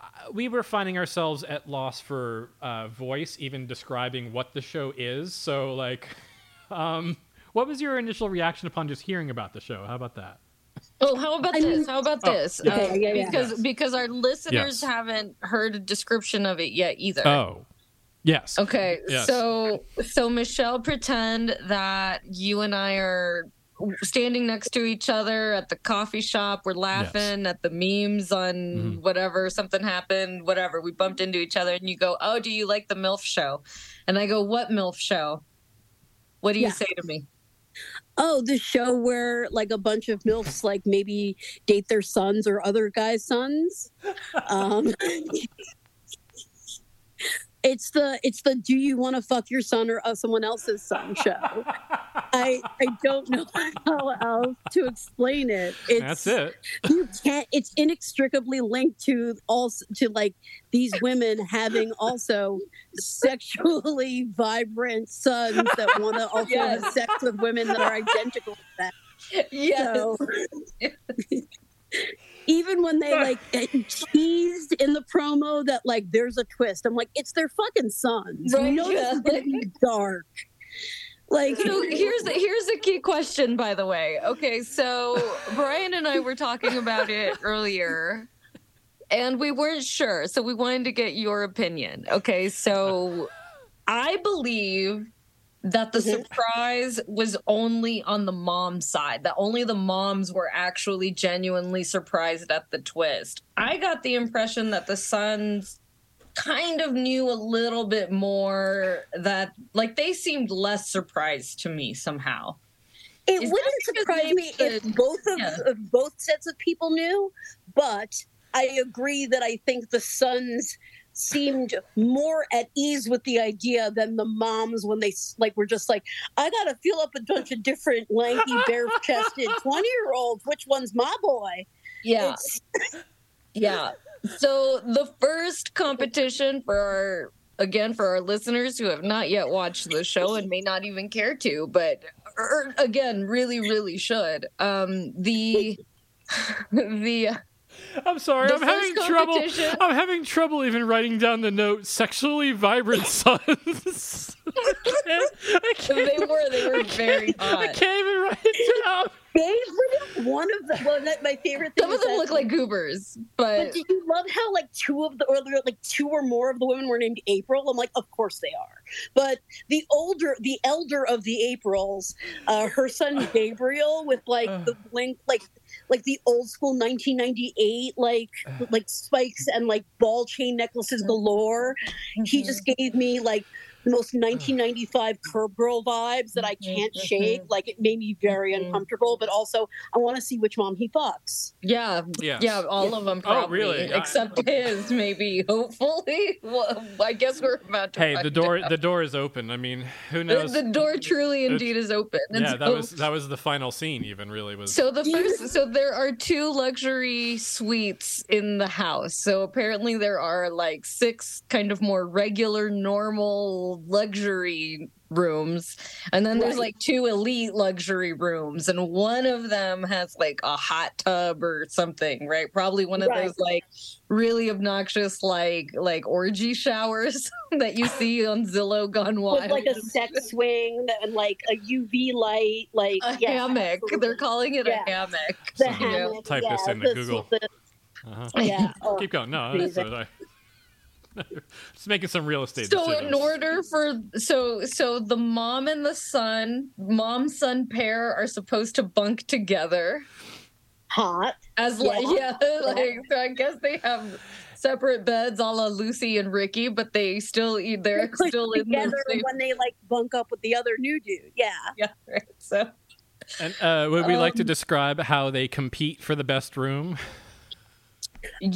Uh, we were finding ourselves at loss for uh, voice, even describing what the show is. So, like, [laughs] um, what was your initial reaction upon just hearing about the show? How about that? Oh, how about I this? How about Oh, this? yeah. Uh, Okay, yeah, yeah. Because Yes. because our listeners Yes. haven't heard a description of it yet either. Oh, yes. Okay, Yes. so so Michelle, pretend that you and I are standing next to each other at the coffee shop. We're laughing at the memes on Mhm. whatever something happened, whatever. We bumped into each other, and you go, "Oh, do you like the MILF show?" And I go, "What MILF show?" What do you say to me? Oh, the show where like a bunch of milfs like maybe date their sons or other guys' sons. [laughs] Um, [laughs] it's the it's the do you want to fuck your son or uh, someone else's son show. I I don't know how else to explain it. It's, That's it. You can't. It's inextricably linked to also to like these women having also sexually vibrant sons that want to also have sex with women that are identical to them. Yes. So [laughs] even when they like [laughs] teased in the promo that like there's a twist, I'm like, it's their fucking sons. Right, You know this yeah. is gonna be [laughs] dark. Like So here's the here's a key question, by the way. Okay, so Brian and I were talking about it earlier, and we weren't sure, so we wanted to get your opinion. Okay, so I believe that the Mhm. surprise was only on the mom side, that only the moms were actually genuinely surprised at the twist. I got the impression that the sons kind of knew a little bit more that like they seemed less surprised to me somehow. it Is wouldn't surprise me if both of yeah. of both sets of people knew, but I agree that I think the sons seemed more at ease with the idea than the moms when they like were just like I got to feel up a bunch of different lanky bare-chested [laughs] 20-year-olds which one's my boy Yeah. [laughs] Yeah. So the first competition for our again for our listeners who have not yet watched the show and may not even care to, but er, again, really, really should. Um, the [laughs] the I'm sorry. The I'm having trouble. I'm having trouble even writing down the note. Sexually vibrant [laughs] sons. I can't, I can't, they were they were very hot. I can't even write it down. they were one of the well that, my favorite thing Some of them that- look like goobers, But but did you love how like two of the or like two or more of the women were named April? I'm like, of course they are. But the older, the elder of the Aprils, uh, her son [sighs] Gabriel with like the blink, like like the old school 1998 like like spikes and like ball chain necklaces galore. He just gave me like the most 1995 curb girl vibes that I can't Mhm, shake. Like it made me very Mhm. uncomfortable, but also I want to see which mom he fucks. yeah, Yes. yeah, all of them Oh, probably, really? I- except his, maybe. Hopefully, [laughs] well, I guess we're about to. Hey, the door. out. The door is open. I mean, who knows? the door truly It's- indeed is open. And yeah, that so- was [laughs] that was the final scene. Even really was. So the first, so there are two luxury suites in the house. So apparently there are like six kind of more regular, normal luxury rooms, and then there's like two elite luxury rooms, and one of them has like a hot tub or something, right? Probably one of Right. those like really obnoxious like like orgy showers [laughs] that you see on Zillow Gone Wild. with like a sex swing and like a UV light, like a yeah, hammock. absolutely. They're calling it Yeah. a hammock. the Someone you hammock. type yeah, this into the- Google. the- uh-huh. yeah. [laughs] oh. Keep going. No, that's Amazing. what I. [laughs] Just making some real estate so decisions. in order for so so the mom and the son mom son pair are supposed to bunk together hot. as like Yeah. yeah [laughs] like so i guess they have separate beds a la lucy and ricky but they still eat They they're still in together the same when they like bunk up with the other new dude. Yeah. [laughs] yeah right so And uh, would we like to Um, describe how they compete for the best room?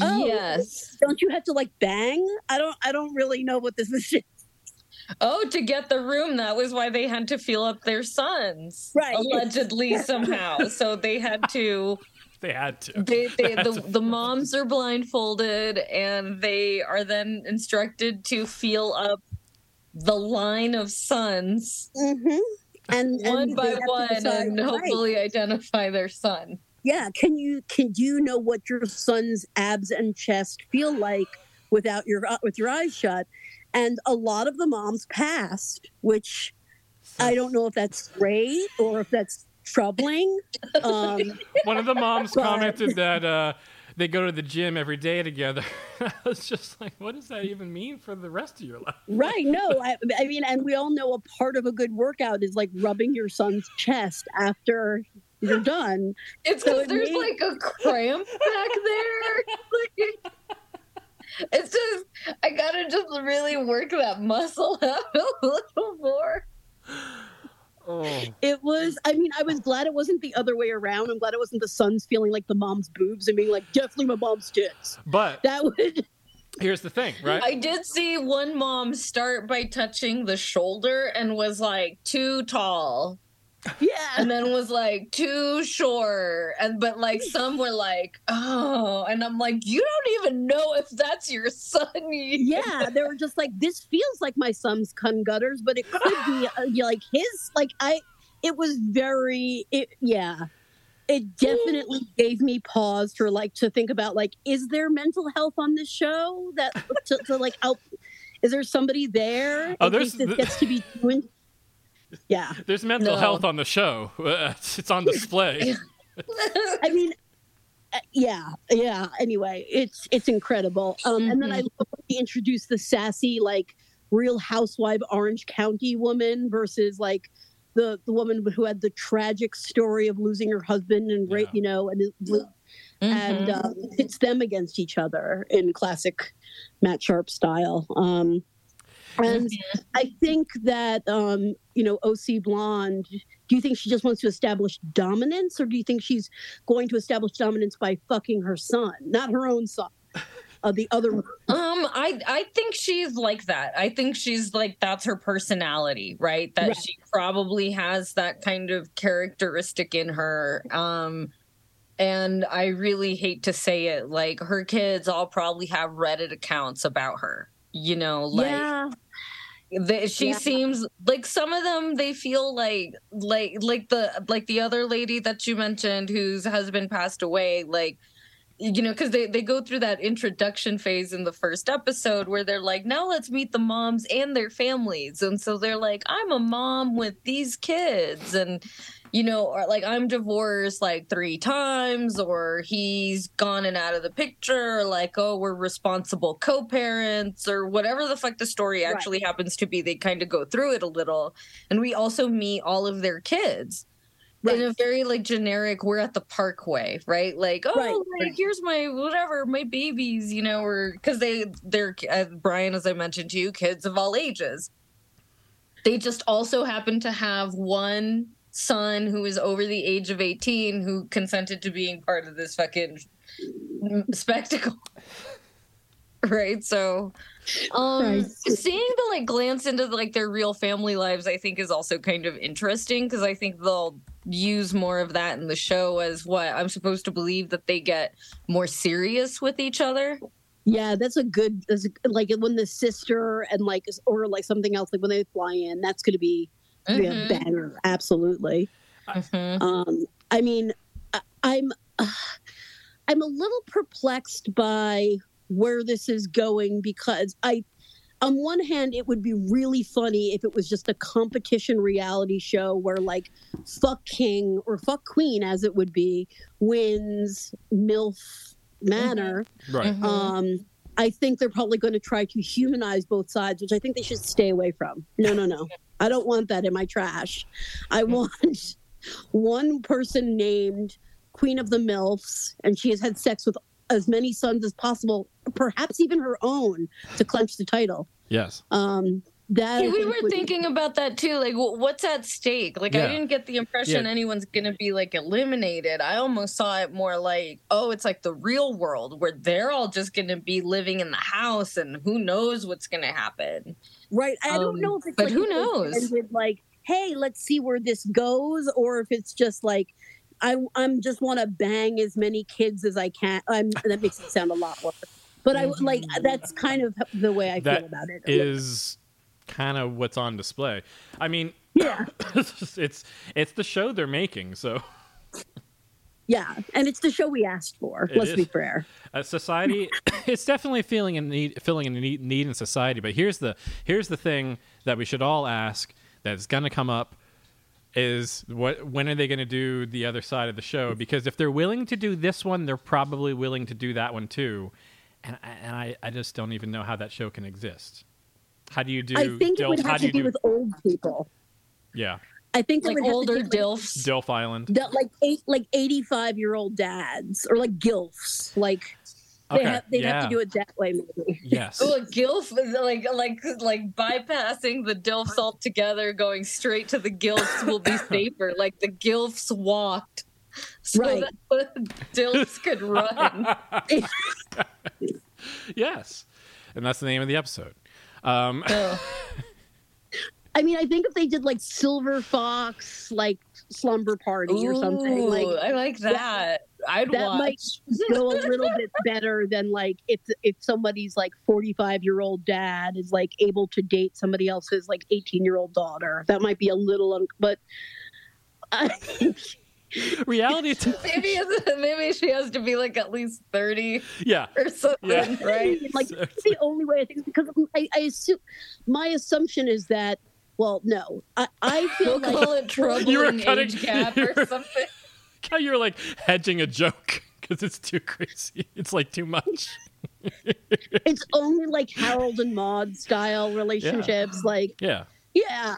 Oh. yes Don't you have to like bang? I don't. I don't really know what this is. [laughs] oh to get the room that was why they had to feel up their sons Right. allegedly [laughs] somehow so they had to [laughs] They had to. they, they had the, to the moms are blindfolded and they are then instructed to feel up the line of sons hmm And one and they by one decide- and right. hopefully identify their son Yeah. Can you can you know what your son's abs and chest feel like without your uh, with your eyes shut? And a lot of the moms passed, which I don't know if that's great or if that's troubling. Um, [laughs] One of the moms But- commented that uh, they go to the gym every day together. [laughs] I was just like, what does that even mean for the rest of your life? right? No, I, I mean, and we all know a part of a good workout is like rubbing your son's chest after you're done. it's So because it there's may- like a cramp back there [laughs] Like, it's just i gotta just really work that muscle [laughs] out a little more Oh, It was. I mean, I was glad it wasn't the other way around. I'm glad it wasn't the sons feeling like the mom's boobs and being like, definitely my mom's tits. but That would. [laughs] here's the thing, right? I did see one mom start by touching the shoulder and was like too tall, Yeah. and then was like too short, and but like some were like, oh, and I'm like, you don't even know if that's your son. [laughs] Yeah, they were just like, this feels like my son's cum gutters, but it could be [laughs] uh, like his. Like I, it was very it yeah it definitely gave me pause for like to think about like is there mental health on this show that to, to like out is there somebody there Oh, there's this gets to be doing yeah [laughs] There's mental No. health on the show. [laughs] It's on display. [laughs] i mean uh, yeah yeah anyway it's it's incredible um and then i love when introduced the sassy like real housewife orange county woman versus like the the woman who had the tragic story of losing her husband and rape Yeah. you know and it, and Mhm. um, pits them against each other in classic Matt Sharp style. Um, and I think that um, you know OC Blonde. Do you think she just wants to establish dominance, or do you think she's going to establish dominance by fucking her son, not her own son? Uh, the other Um, I I think she's like that. I think she's like that's her personality, right? That Right. she probably has that kind of characteristic in her. Um, and I really hate to say it, like her kids all probably have Reddit accounts about her. You know, like yeah, she Yeah. seems like some of them they feel like like like the like the other lady that you mentioned whose husband passed away like you know because they they go through that introduction phase in the first episode where they're like now let's meet the moms and their families. And so they're like i'm a mom with these kids. And you know or like i'm divorced like three times or he's gone and out of the picture or like oh we're responsible co-parents or whatever the fuck the story Right. actually happens to be they kind of go through it a little. And we also meet all of their kids in a very like generic we're at the parkway right? Like oh Right, like here's my whatever my babies you know or because they they're uh, brian as i mentioned to you kids of all ages. They just also happen to have one son who is over the age of 18 who consented to being part of this fucking spectacle. [laughs] Right so um Right. seeing the like glance into like their real family lives i think is also kind of interesting because i think they'll use more of that in the show as what i'm supposed to believe that they get more serious with each other yeah, that's a good. That's a, like when the sister and like or like something else like when they fly in, that's going to be be a banger. Absolutely. Mhm. Um, I mean, I, I'm uh, I'm a little perplexed by where this is going because I, on one hand, it would be really funny if it was just a competition reality show where like fuck king or fuck queen as it would be wins MILF Manor. right. Mhm. Um, I think they're probably going to try to humanize both sides, which I think they should stay away from. No, no, no. I don't want that in my trash. I want [laughs] one person named Queen of the MILFs, and she has had sex with as many sons as possible, perhaps even her own, to clench the title. Yes. Um, that Yeah, we were would- thinking about that too. Like, what's at stake? Like, Yeah. I didn't get the impression Yeah. anyone's gonna be like eliminated. I almost saw it more like, oh, it's like the real world where they're all just gonna be living in the house, and who knows what's gonna happen. Right. I Um, don't know if it's but like who knows? open-ended, Like, hey, let's see where this goes, or if it's just like, I I'm just want to bang as many kids as I can. I'm, that makes it sound a lot worse. But I like that's kind of the way I That feel about it. Is kind of what's on display. I mean, yeah, [coughs] it's it's the show they're making, so yeah, and it's the show we asked for. It let's be fair. uh, society [coughs] it's definitely feeling a need filling a need, need in society but here's the here's the thing that we should all ask that's going to come up is what when are they going to do the other side of the show? Because if they're willing to do this one they're probably willing to do that one too. And, I- and I, I just don't even know how that show can exist. How do you do I think it would have to you be do with old people. yeah. I think Like would have older be like- dilfs. Dilf Island. That like eight like 85 year old dads or like gilfs like they Okay, have they'd have to do it that way maybe yes [laughs] Oh, a gilf, like like like bypassing the dilfs altogether, going straight to the gilfs will be [laughs] safer. Like the gilfs walked, so Right. that the dilfs could run. [laughs] yes and that's the name of the episode um, Oh. i mean i think if they did like silver fox like slumber party or something like I like that. I'd that watch. might go a little bit [laughs] better than like if if somebody's like 45 year old dad is like able to date somebody else's like 18 year old daughter that might be a little un- but [laughs] Reality. T- [laughs] Maybe it's- maybe she has to be like at least thirty yeah. or something, Yeah. right? like that's the only way I think because I, I assume my assumption is that well no I, I feel We'll like call it troubling You were cutting- age gap or something. [laughs] How you're like hedging a joke [laughs] because it's too crazy. It's like too much. [laughs] it's only like Harold and Maude style relationships like Yeah. yeah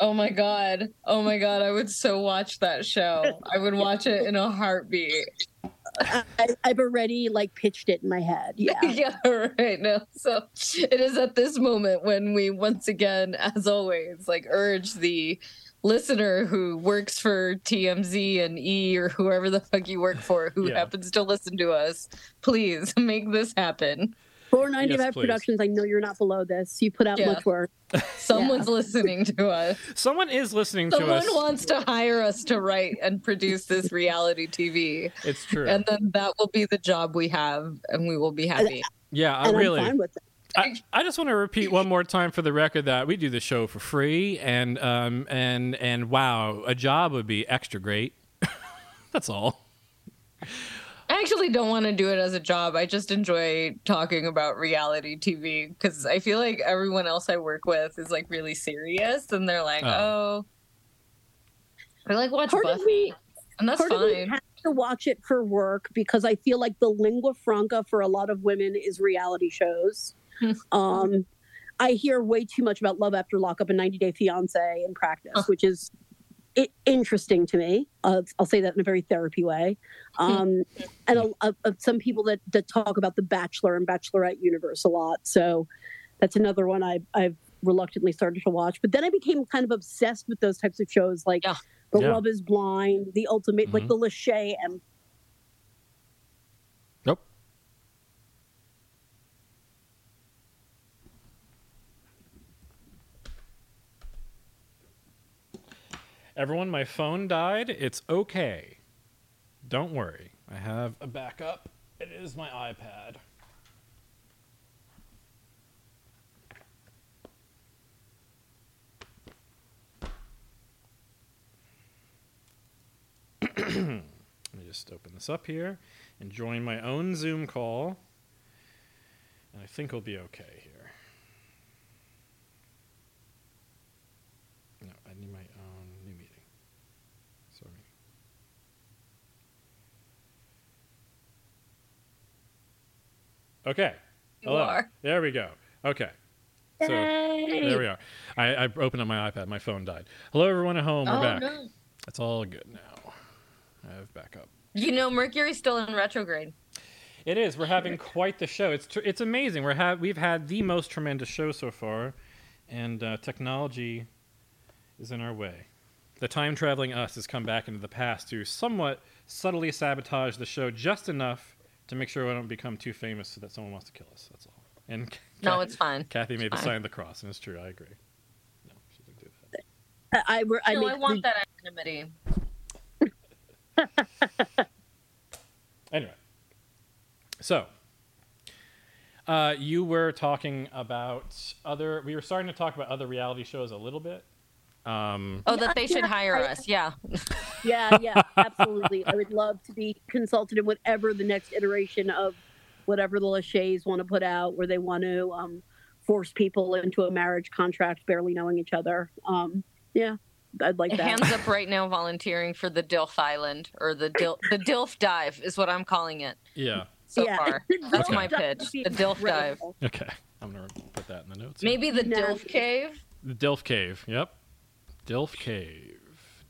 Oh my god. Oh my god. I would so watch that show. I would watch it in a heartbeat. I, I've already like pitched it in my head yeah yeah, right now. So it is at this moment when we once again, as always, like urge the listener who works for TMZ and E or whoever the fuck you work for who Yeah. happens to listen to us, please [laughs] make this happen. 495 Yes. Productions I know you're not below this you put out Yeah. much work Someone's [laughs] listening to us. Someone is listening to us. Someone wants to hire us to write and produce this reality TV. It's true. And then that will be the job we have, and we will be happy. yeah, I and really. I'm fine with it I, I just want to repeat one more time for the record that we do the show for free, and um and and wow, a job would be extra great. [laughs] That's all. I actually don't want to do it as a job. I just enjoy talking about reality TV because I feel like everyone else I work with is like really serious, and they're like, Oh. "Oh, I like watch part Buffy," me and that's part of me fine. has to watch it for work because I feel like the lingua franca for a lot of women is reality shows. [laughs] um, I hear way too much about Love After Lockup and 90 Day Fiance in practice, Oh. which is i interesting to me. Uh, I'll say that in a very therapy way. [laughs] Um, and a, a, a- some people that, that talk about the Bachelor and Bachelorette universe a lot. So that's another one I, I've reluctantly started to watch. But then I became kind of obsessed with those types of shows like Yeah. The Yeah. Love is Blind, The Ultimate, like Mhm. the Lachey and Everyone, my phone died. It's okay. Don't worry. I have a backup. It is my iPad. [clears throat] Let me just open this up here and join my own Zoom call. And I think we'll be okay here. No, I need my own new meeting. Sorry. Okay. You Hello. are. There we go. Okay. So there we are. I, I opened up my iPad. My phone died. Hello, everyone at home. We're Oh back. no! It's all good now. I have backup. You know Mercury's still in retrograde. It is. We're having quite the show. It's tr- it's amazing. We're have we've had the most tremendous show so far, and uh, technology is in our way. The time traveling us has come back into the past to somewhat subtly sabotage the show just enough to make sure we don't become too famous so that someone wants to kill us. That's all. And [laughs] No, Cathy- it's fine. Cathy made the fine. sign of the cross, and it's true. I agree. No, she didn't do that. I, I, I, no, make I want the- that anonymity. Anyway, so uh, you were talking about other. We were starting to talk about other reality shows a little bit. Um, Oh, that they should hire us. Yeah. Yeah, yeah, absolutely. I would love to be consulted in whatever the next iteration of whatever the Lachey's want to put out, where they want to um, force people into a marriage contract, barely knowing each other. Um, yeah, I'd like that. Hands up right now, volunteering for the Dilf Island or the Dil- the Dilf Dive is what I'm calling it yeah. so Yeah. far. [laughs] That's Okay. my pitch. The Dilf Dive. Okay. I'm gonna put that in the notes. Maybe the No. Dilf Cave. the Dilf Cave. Yep. Dilf Cave.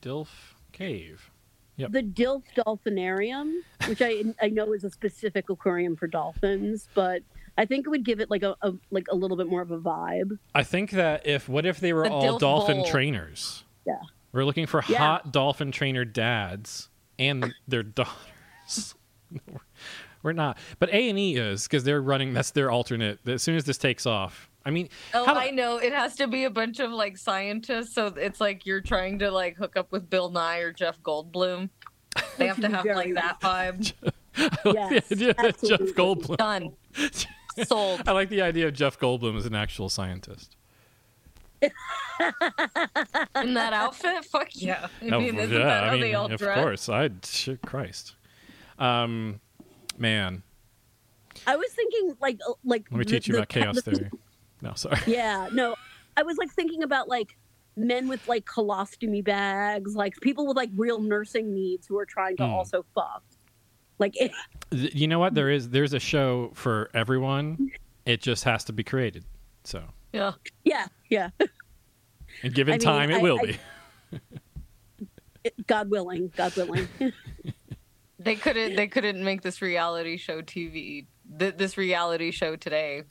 Dilf Cave. Yep. The Dilf Dolphinarium, which I I know is a specific aquarium for dolphins, but I think it would give it like a, a like a little bit more of a vibe. I think that if what if they were The all Dilf dolphin Bowl. trainers? Yeah. We're looking for Yeah. hot dolphin trainer dads and their [laughs] daughters. We're- we're not, but A and E is because they're running. That's their alternate. As soon as this takes off, I mean, Oh, how- I know. It has to be a bunch of like scientists. So it's like you're trying to like hook up with Bill Nye or Jeff Goldblum. [laughs] They have to have like that vibe. [laughs] I Yes, the idea that Jeff. Goldblum. Done. [laughs] Sold. I like the idea of Jeff Goldblum as an actual scientist. in that outfit. Fuck yeah! I Oh, mean, isn't yeah, that I how mean, they all of dress? course. I shit, Christ. Um, man, I was thinking like uh, like let me the- teach you the about chaos the- theory. [laughs] No, sorry. Yeah, no, I was like thinking about like men with like colostomy bags, like people with like real nursing needs who are trying to Hmm. also fuck. Like, it, [laughs] You know what? There is there's a show for everyone. It just has to be created. So, Yeah. yeah, yeah, and given I mean, time, it I- will I- be. [laughs] It- God willing, God willing. They couldn't. They couldn't make this reality show TV. Th- this reality show today.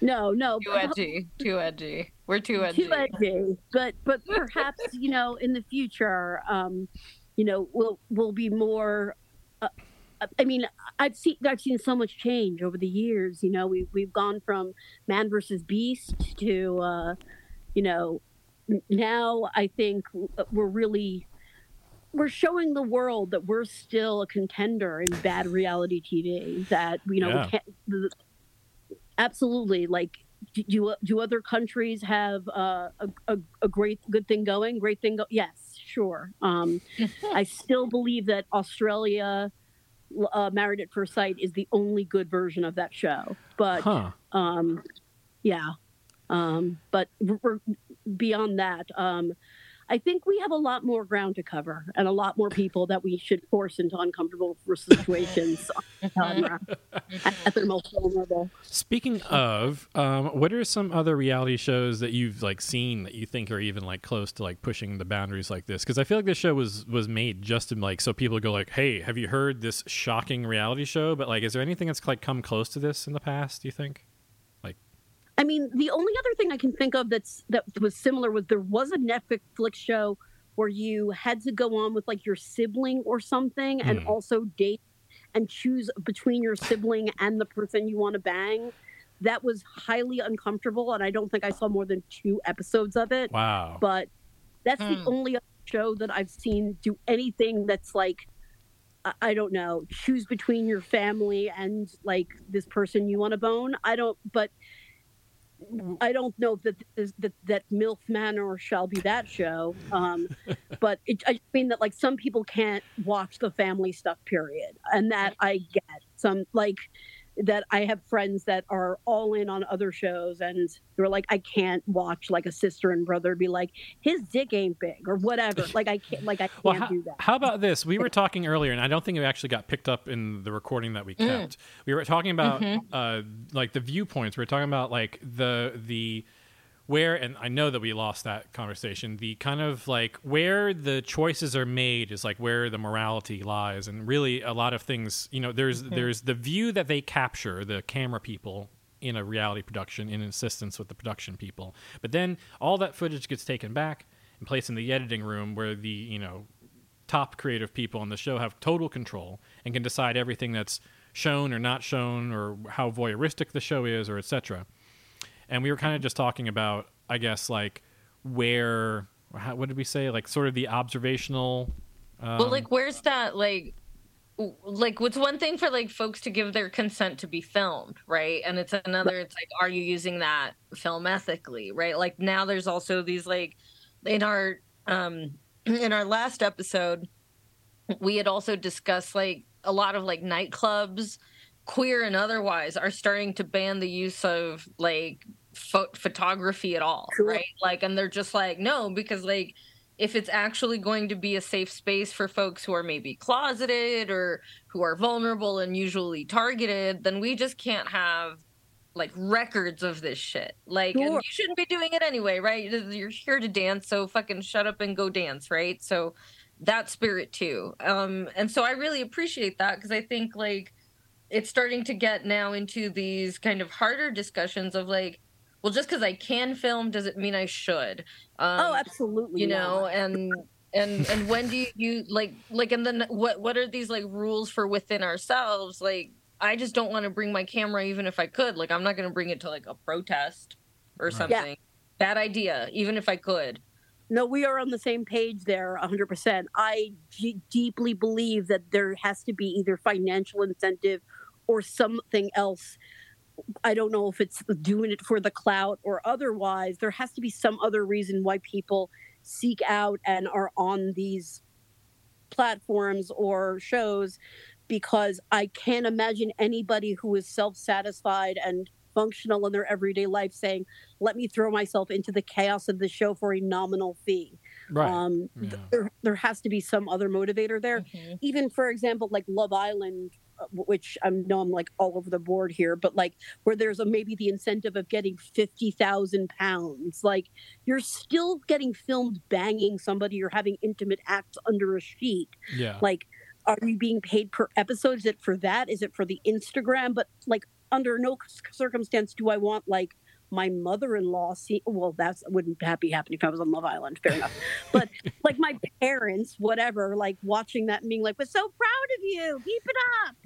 no, no, Too edgy. Too edgy. We're too edgy. too edgy. But but perhaps [laughs] you know in the future, um, you know, we'll we'll be more. Uh, I mean, I've seen I've seen so much change over the years. You know, we've we've gone from Man versus Beast to, uh, you know, now I think we're really we're showing the world that we're still a contender in bad reality TV. That you know, Yeah. we can't, the, absolutely like do do, do other countries have uh, a, a a great good thing going? Great thing, go- yes, sure. Um, I still believe that Australia, uh, Married at First Sight, is the only good version of that show. But Huh. um, yeah, um, but we're, we're- beyond that, um, I think we have a lot more ground to cover and a lot more people that we should force into uncomfortable situations [laughs] at their most vulnerable. Speaking of, um, what are some other reality shows that you've like seen that you think are even like close to like pushing the boundaries like this? Because I feel like this show was was made just to like so people go like, "Hey, have you heard this shocking reality show?" But like, is there anything that's like come close to this in the past? Do you think? I mean, the only other thing I can think of that's that was similar was there was a Netflix show where you had to go on with like your sibling or something and Hmm. also date and choose between your sibling and the person you want to bang. That was highly uncomfortable, and I don't think I saw more than two episodes of it. Wow. But that's the Hmm. only show that I've seen do anything that's like I- I don't know, choose between your family and like this person you want to bone. I don't, but I don't know that that that, MILF Manor shall be that show. Um, [laughs] but it, I mean that like some people can't watch the family stuff, period, and that I get. Some like that I have friends that are all in on other shows, and they're like, I can't watch like a sister and brother be like, his dick ain't big or whatever. [laughs] Like I can't, like I can't Well, how, do that. how about this? We were [laughs] talking earlier, and I don't think it actually got picked up in the recording that we kept. We were talking about uh, like the viewpoints. We were talking about like the the where, and I know that we lost that conversation. The kind of like where the choices are made is like where the morality lies, and really a lot of things. You know, there's mm-hmm. there's the view that they capture, the camera people in a reality production in assistance with the production people, but then all that footage gets taken back and placed in the editing room where the you know top creative people on the show have total control and can decide everything that's shown or not shown or how voyeuristic the show is or etc and we were kind of just talking about i guess like where how, what did we say like sort of the observational um, well, like, where's that? Like, like, what's one thing for like folks to give their consent to be filmed, right? And it's another. It's like, are you using that film ethically, right? Like now, there's also these like in our um [clears throat] in our last episode, we had also discussed like a lot of like nightclubs, queer and otherwise, are starting to ban the use of like pho- photography at all, Cool. right? Like, and they're just like, no, because like if it's actually going to be a safe space for folks who are maybe closeted or who are vulnerable and usually targeted, then we just can't have like records of this shit. Like, and Sure. you shouldn't be doing it anyway, right? You're here to dance, so fucking shut up and go dance, right? So that spirit too. Um, and so I really appreciate that because I think like it's starting to get now into these kind of harder discussions of like, well, just because I can film doesn't mean I should. Um, oh, absolutely. you not. know and and and when do you, you like like and then what what are these like rules for within ourselves like i just don't want to bring my camera even if i could like i'm not going to bring it to like a protest or something bad idea even if i could No, we are on the same page there 100%. I g- deeply believe that there has to be either financial incentive or something else I don't know if it's doing it for the clout or otherwise. There has to be some other reason why people seek out and are on these platforms or shows because I can't imagine anybody who is self satisfied and functional in their everyday life saying, let me throw myself into the chaos of the show for a nominal fee. Right. Um, th- Yeah. there, there has to be some other motivator there Mhm. even for example like love island which i know i'm like all over the board here but like where there's a maybe the incentive of getting 50000 pounds like you're still getting filmed banging somebody or having intimate acts under a sheet. Yeah. like are you being paid per episode? Is it for that? Is it for the instagram? But like under no circumstance do i want like my mother-in-law see well that's wouldn't that be happening if i was on love island fair enough. But like my parents whatever like watching that and being like we're so proud of you. Keep it up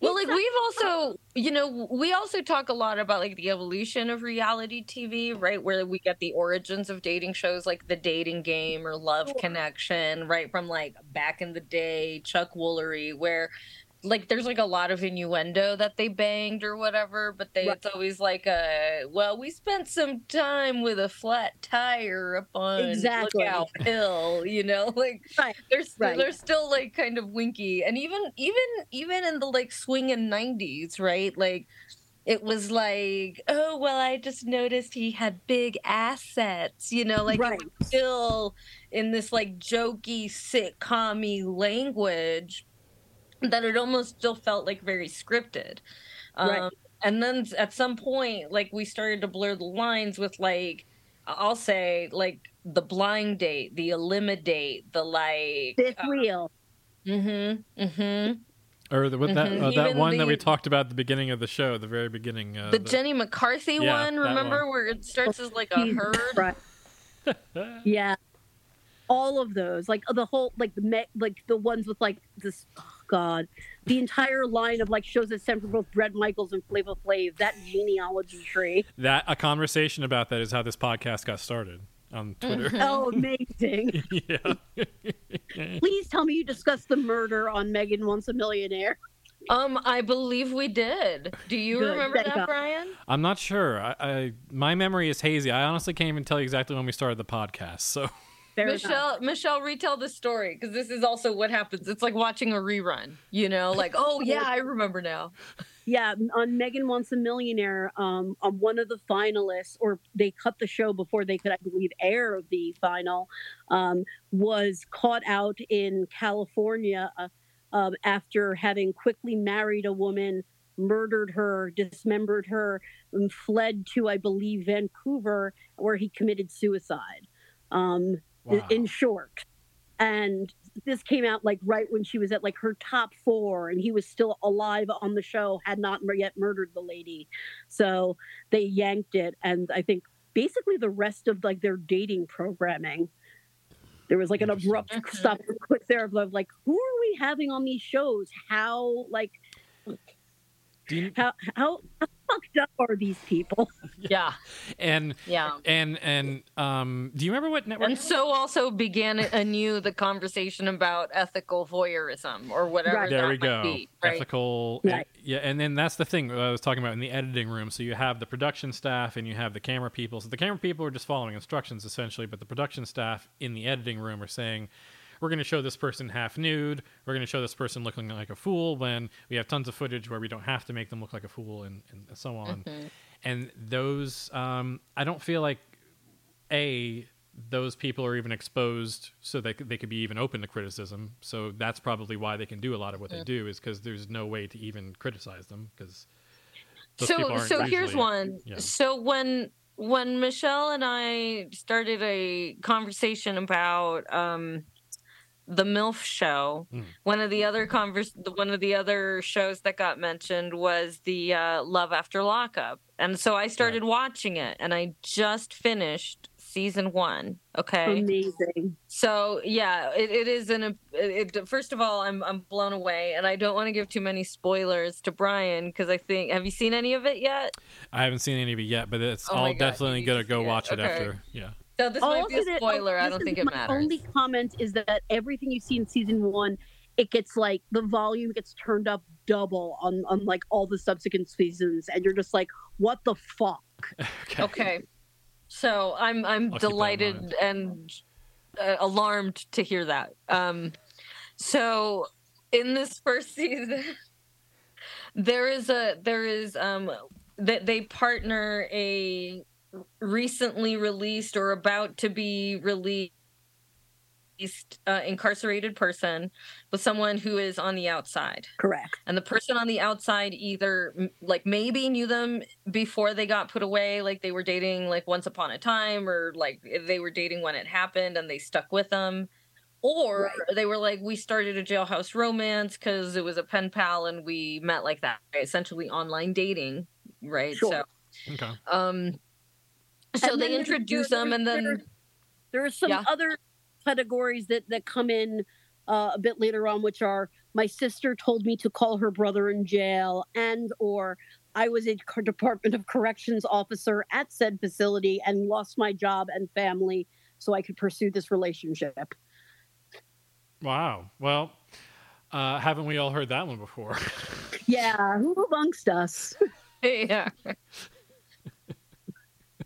Well, like we've also, you know, we also talk a lot about like the evolution of reality TV, right? Where we get the origins of dating shows like The Dating Game or Love Connection, right? From like back in the day, Chuck Woolery, where like there's like a lot of innuendo that they banged or whatever, but they Right. it's always like a well, we spent some time with a flat tire up on Exactly. Lookout Hill, [laughs] you know, like Right, they're right. they're still like kind of winky, and even even even in the like swinging '90s, right? Like it was like, oh well, I just noticed he had big assets, you know, like Right. still in this like jokey sitcom language that it almost still felt like very scripted. Um, Right. And then at some point, like we started to blur the lines with like, I'll say like the blind date, the Elimidate, the like. fifth wheel Mm-hmm. Mm-hmm. Or the, with that Mhm. uh, that Even one that we talked about at the beginning of the show, the very beginning. Uh, The Jenny McCarthy Yeah, one, remember one. where it starts as like a herd? Christ. [laughs] yeah all of those like the whole like the me- like the ones with like this oh god the entire line of like shows that stem from both Bret Michaels and Flava Flav that genealogy tree that a conversation about that is how this podcast got started on Twitter. oh amazing [laughs] yeah. [laughs] please tell me you discussed the murder on Megan Wants a Millionaire Um, I believe we did. Do you Good, remember thank that, God. Brian? I'm not sure. I, I my memory is hazy. I honestly can't even tell you exactly when we started the podcast. So [laughs] Enough. Michelle, Michelle, retell the story because this is also what happens. It's like watching a rerun, you know, like, oh [laughs] yeah, I remember now. Yeah, on Megan Wants a Millionaire, um, on one of the finalists, or they cut the show before they could, I believe, air the final, um, was caught out in California uh, um, after having quickly married a woman, murdered her, dismembered her, and fled to, I believe, Vancouver, where he committed suicide. Um, wow. in short. And this came out like right when she was at like her top four, and he was still alive on the show, had not yet murdered the lady. So they yanked it, and I think basically the rest of like their dating programming. There was like an abrupt Mhm. stop real quick there of of, like, who are we having on these shows? How like Do you- how how, how fucked up are these people? [laughs] Yeah, and yeah. and and um, do you remember what network? And so also began anew the conversation about ethical voyeurism or whatever. Right. there we might go. Be, right? Ethical, Right. yeah, and then that's the thing I was talking about in the editing room. So you have the production staff and you have the camera people. So the camera people are just following instructions essentially, but the production staff in the editing room are saying, "We're going to show this person half nude. We're going to show this person looking like a fool." When we have tons of footage where we don't have to make them look like a fool, and, and so on. And those, um, I don't feel like a those people are even exposed so they they could be even open to criticism so that's probably why they can do a lot of what they do is because there's no way to even criticize them because so so here's one yeah. so when when michelle and i started a conversation about um the milf show Mm. one of the other convers one of the other shows that got mentioned was the uh, love after lockup and so i started watching it and i just finished season one okay Amazing. so yeah, it, it is an. It, it, first of all, I'm I'm blown away, and I don't want to give too many spoilers to Brian because I think have you seen any of it yet? i haven't seen any of it yet but it's Oh my all God, definitely gonna go see it. watch it, Okay. after yeah So this All might be of a it- spoiler. I don't think it my matters. only comment is that everything you see in season one it gets like the volume gets turned up double on on like all the subsequent seasons, and you're just like, what the fuck? [laughs] Okay. Okay. So I'm I'm I'll keep that in delighted and uh, alarmed to hear that. Um, so in this first [laughs] season, there is a there is um that they partner a recently released or about to be released uh, incarcerated person with someone who is on the outside Correct. and the person on the outside either like maybe knew them before they got put away like they were dating like once upon a time or like they were dating when it happened and they stuck with them or Right. they were like we started a jailhouse romance because it was a pen pal and we met like that essentially online dating right Sure. Okay. so um so And they introduce there- them and then There are some Yeah. other categories that that come in uh, a bit later on, which are my sister told me to call her brother in jail, and or I was a Department of Corrections officer at said facility and lost my job and family, so I could pursue this relationship. Wow. Well, uh, haven't we all heard that one before? [laughs] Yeah, who amongst us? [laughs] yeah.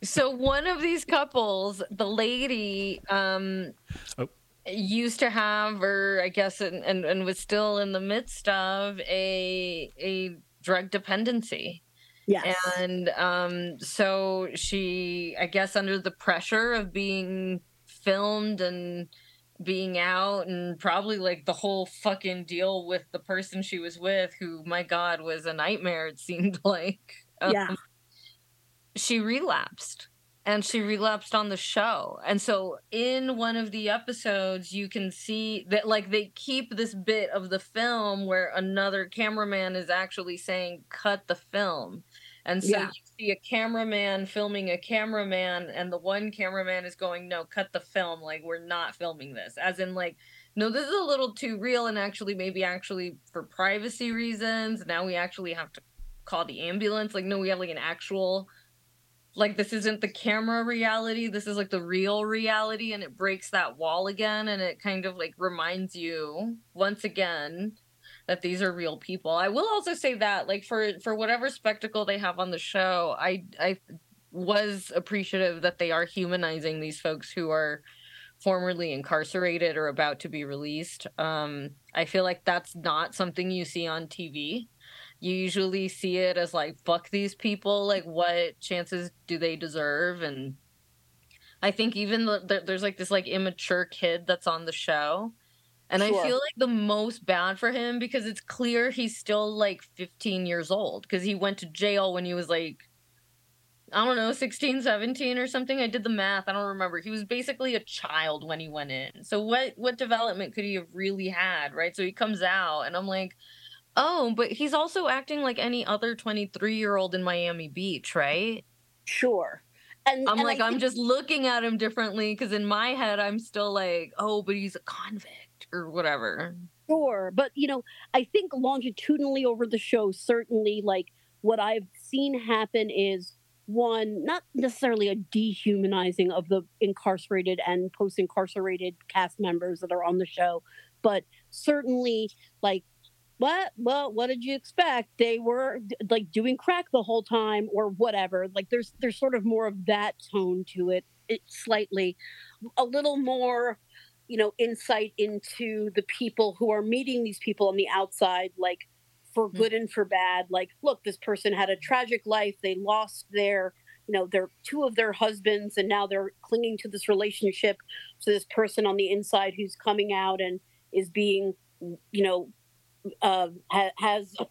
So one of these couples, the lady, um, Oh. used to have, or I guess, and, and and was still in the midst of a a drug dependency, Yes. and um, so she, I guess, under the pressure of being filmed and being out and probably like the whole fucking deal with the person she was with who my god was a nightmare it seemed [laughs] like um, yeah. She relapsed and she relapsed on the show. And so in one of the episodes you can see that like they keep this bit of the film where another cameraman is actually saying cut the film. And so Yeah. you see a cameraman filming a cameraman and the one cameraman is going no cut the film. Like we're not filming this. As in like no this is a little too real and actually maybe actually for privacy reasons now we actually have to call the ambulance. Like no we have like an actual like this isn't the camera reality this is like the real reality and it breaks that wall again and it kind of like reminds you once again that these are real people. I will also say that like for for whatever spectacle they have on the show i i was appreciative that they are humanizing these folks who are formerly incarcerated or about to be released. Um i feel like that's not something you see on tv you usually see it as like fuck these people like what chances do they deserve? And i think even the, the, there's like this like immature kid that's on the show and Sure. i feel like the most bad for him because it's clear he's still like 15 years old because he went to jail when he was like i don't know 16 17 or something. I did the math. I don't remember. He was basically a child when he went in. So what what development could he have really had right? So he comes out and i'm like Oh, but he's also acting like any other 23 year old in Miami Beach, right? Sure. And I'm and like, I'm just looking at him differently because in my head, I'm still like, oh, but he's a convict or whatever. Sure, but you know, I think longitudinally over the show, certainly, like what I've seen happen is one, not necessarily a dehumanizing of the incarcerated and post-incarcerated cast members that are on the show, but certainly, like, what? Well, what did you expect? They were d- like doing crack the whole time, or whatever. Like, there's there's sort of more of that tone to it, it slightly, a little more you know insight into the people who are meeting these people on the outside like for Mhm. good and for bad like look this person had a tragic life they lost their you know their two of their husbands and now they're clinging to this relationship to this person on the inside who's coming out and is being you know uh, ha- has a,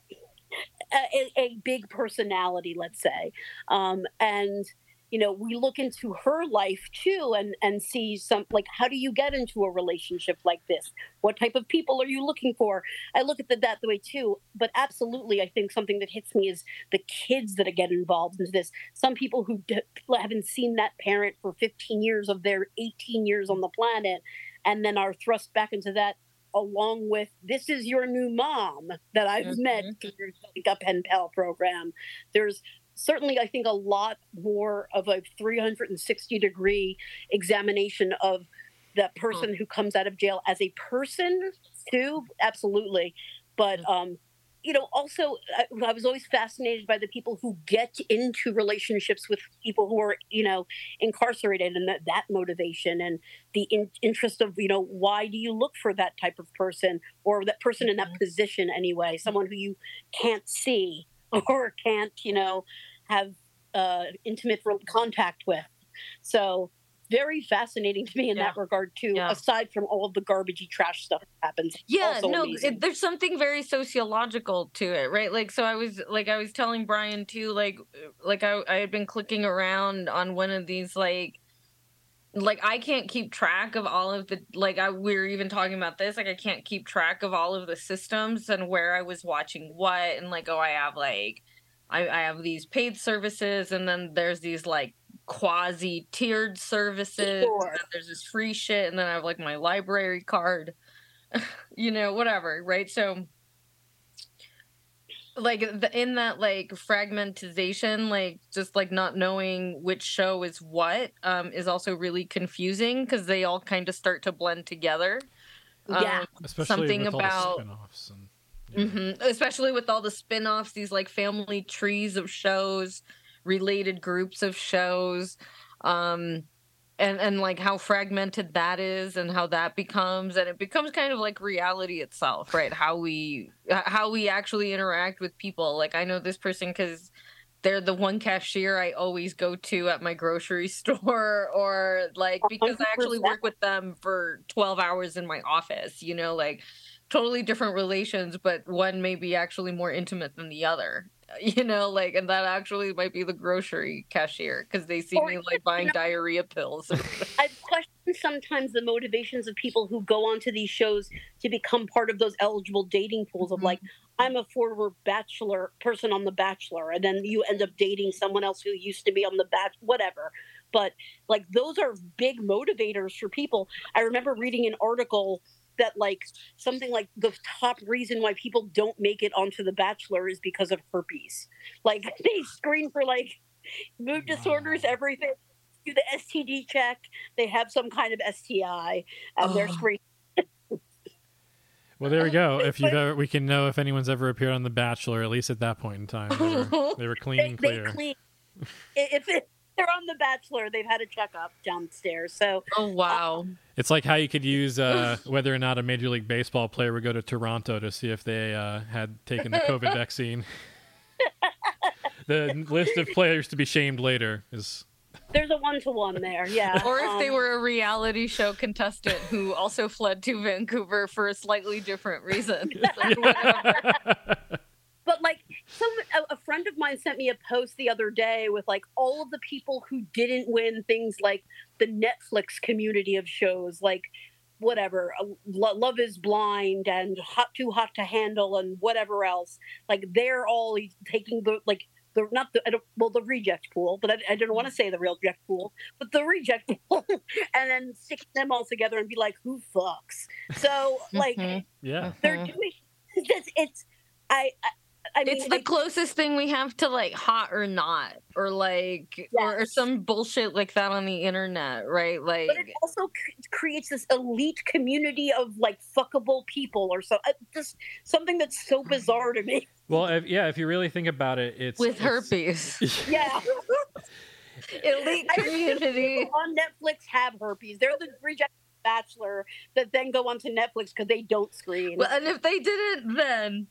a, a big personality let's say. Um, and you know we look into her life too and and see some like how do you get into a relationship like this? What type of people are you looking for? I look at the, that the way too but absolutely i think something that hits me is the kids that get involved into this. Some people who d- haven't seen that parent for 15 years of their 18 years on the planet and then are thrust back into that along with this is your new mom that i've met Mhm. through like a pen pal program there's certainly i think a lot more of a 360 degree examination of that person who comes out of jail as a person too, absolutely. But um, you know, also I, I was always fascinated by the people who get into relationships with people who are you know incarcerated and that that motivation and the in, interest of you know why do you look for that type of person or that person in that mm-hmm. position anyway, mm-hmm. someone who you can't see [laughs] or can't you know have uh, intimate contact with. So very fascinating to me in that regard too. Yeah. Aside from all the garbagey trash stuff that happens, yeah no it, there's something very sociological to it right like so i was like i was telling brian too like like i, I had been clicking around on one of these like like i can't keep track of all of the like i we were even talking about this like i can't keep track of all of the systems and where i was watching what and like oh i have like i, I have these paid services and then there's these like quasi tiered services Sure. and there's this free shit and then i have like my library card [laughs] you know whatever right so like the, in that like fragmentization like just like not knowing which show is what um is also really confusing because they all kind of start to blend together Yeah. Um, Especially Something with about- all the spin-offs and mhm. especially with all the spin-offs these like family trees of shows related groups of shows um and and like how fragmented that is and how that becomes and it becomes kind of like reality itself right? How we how we actually interact with people. Like i know this person because they're the one cashier i always go to at my grocery [laughs] store or like because i actually work with them for 12 hours in my office you know? Like totally different relations but one may be actually more intimate than the other [laughs] you know like and that actually might be the grocery cashier because they see Or me like buying diarrhea pills [laughs] I question sometimes the motivations of people who go onto these shows to become part of those eligible dating pools of mm-hmm. like, I'm a former bachelor person on The Bachelor, and then you end up dating someone else who used to be on The Batch, whatever. But like, those are big motivators for people. I remember reading an article that like something like the top reason why people don't make it onto The Bachelor is because of herpes. Like [laughs] they screen for like mood disorders, everything. Do the STD check. They have some kind of STI, and they're Oh. screened. Well, there we go. [laughs] If you've ever, we can know if anyone's ever appeared on The Bachelor, at least at that point in time, they were, [laughs] they were clean and they clear. clean. If it, they're on The Bachelor, they've had a checkup downstairs. So oh wow It's like how you could use uh, [laughs] whether or not a Major League Baseball player would go to Toronto to see if they uh, had taken the COVID [laughs] vaccine. the list of players to be shamed later is there's a one to one there. Yeah. or if they Um, were a reality show contestant who also fled to Vancouver for a slightly different reason. [laughs] But like, some a, a friend of mine sent me a post the other day with like all of the people who didn't win things like the Netflix community of shows, like whatever, uh, Lo- Love Is Blind and Hot Too Hot to Handle and whatever else. Like they're all taking the like the not the I don't, well the reject pool, but I, I didn't want to say the real reject pool, but the reject [laughs] pool, and then stick them all together and be like, who fucks? So like Mhm. yeah. they're Mhm. doing [laughs] it's, it's I. I I mean, It's the like, closest thing we have to like hot or not, or like, or, or some bullshit like that on the internet, right? Like, but it also c- creates this elite community of like fuckable people or so uh, just something that's so bizarre to me. [laughs] Well, if, yeah, if you really think about it, it's with it's- herpes, [laughs] yeah. [laughs] Elite community. on netflix have herpes. They're the rejected bachelor that then go onto netflix because they don't screen. Well, and if they didn't, then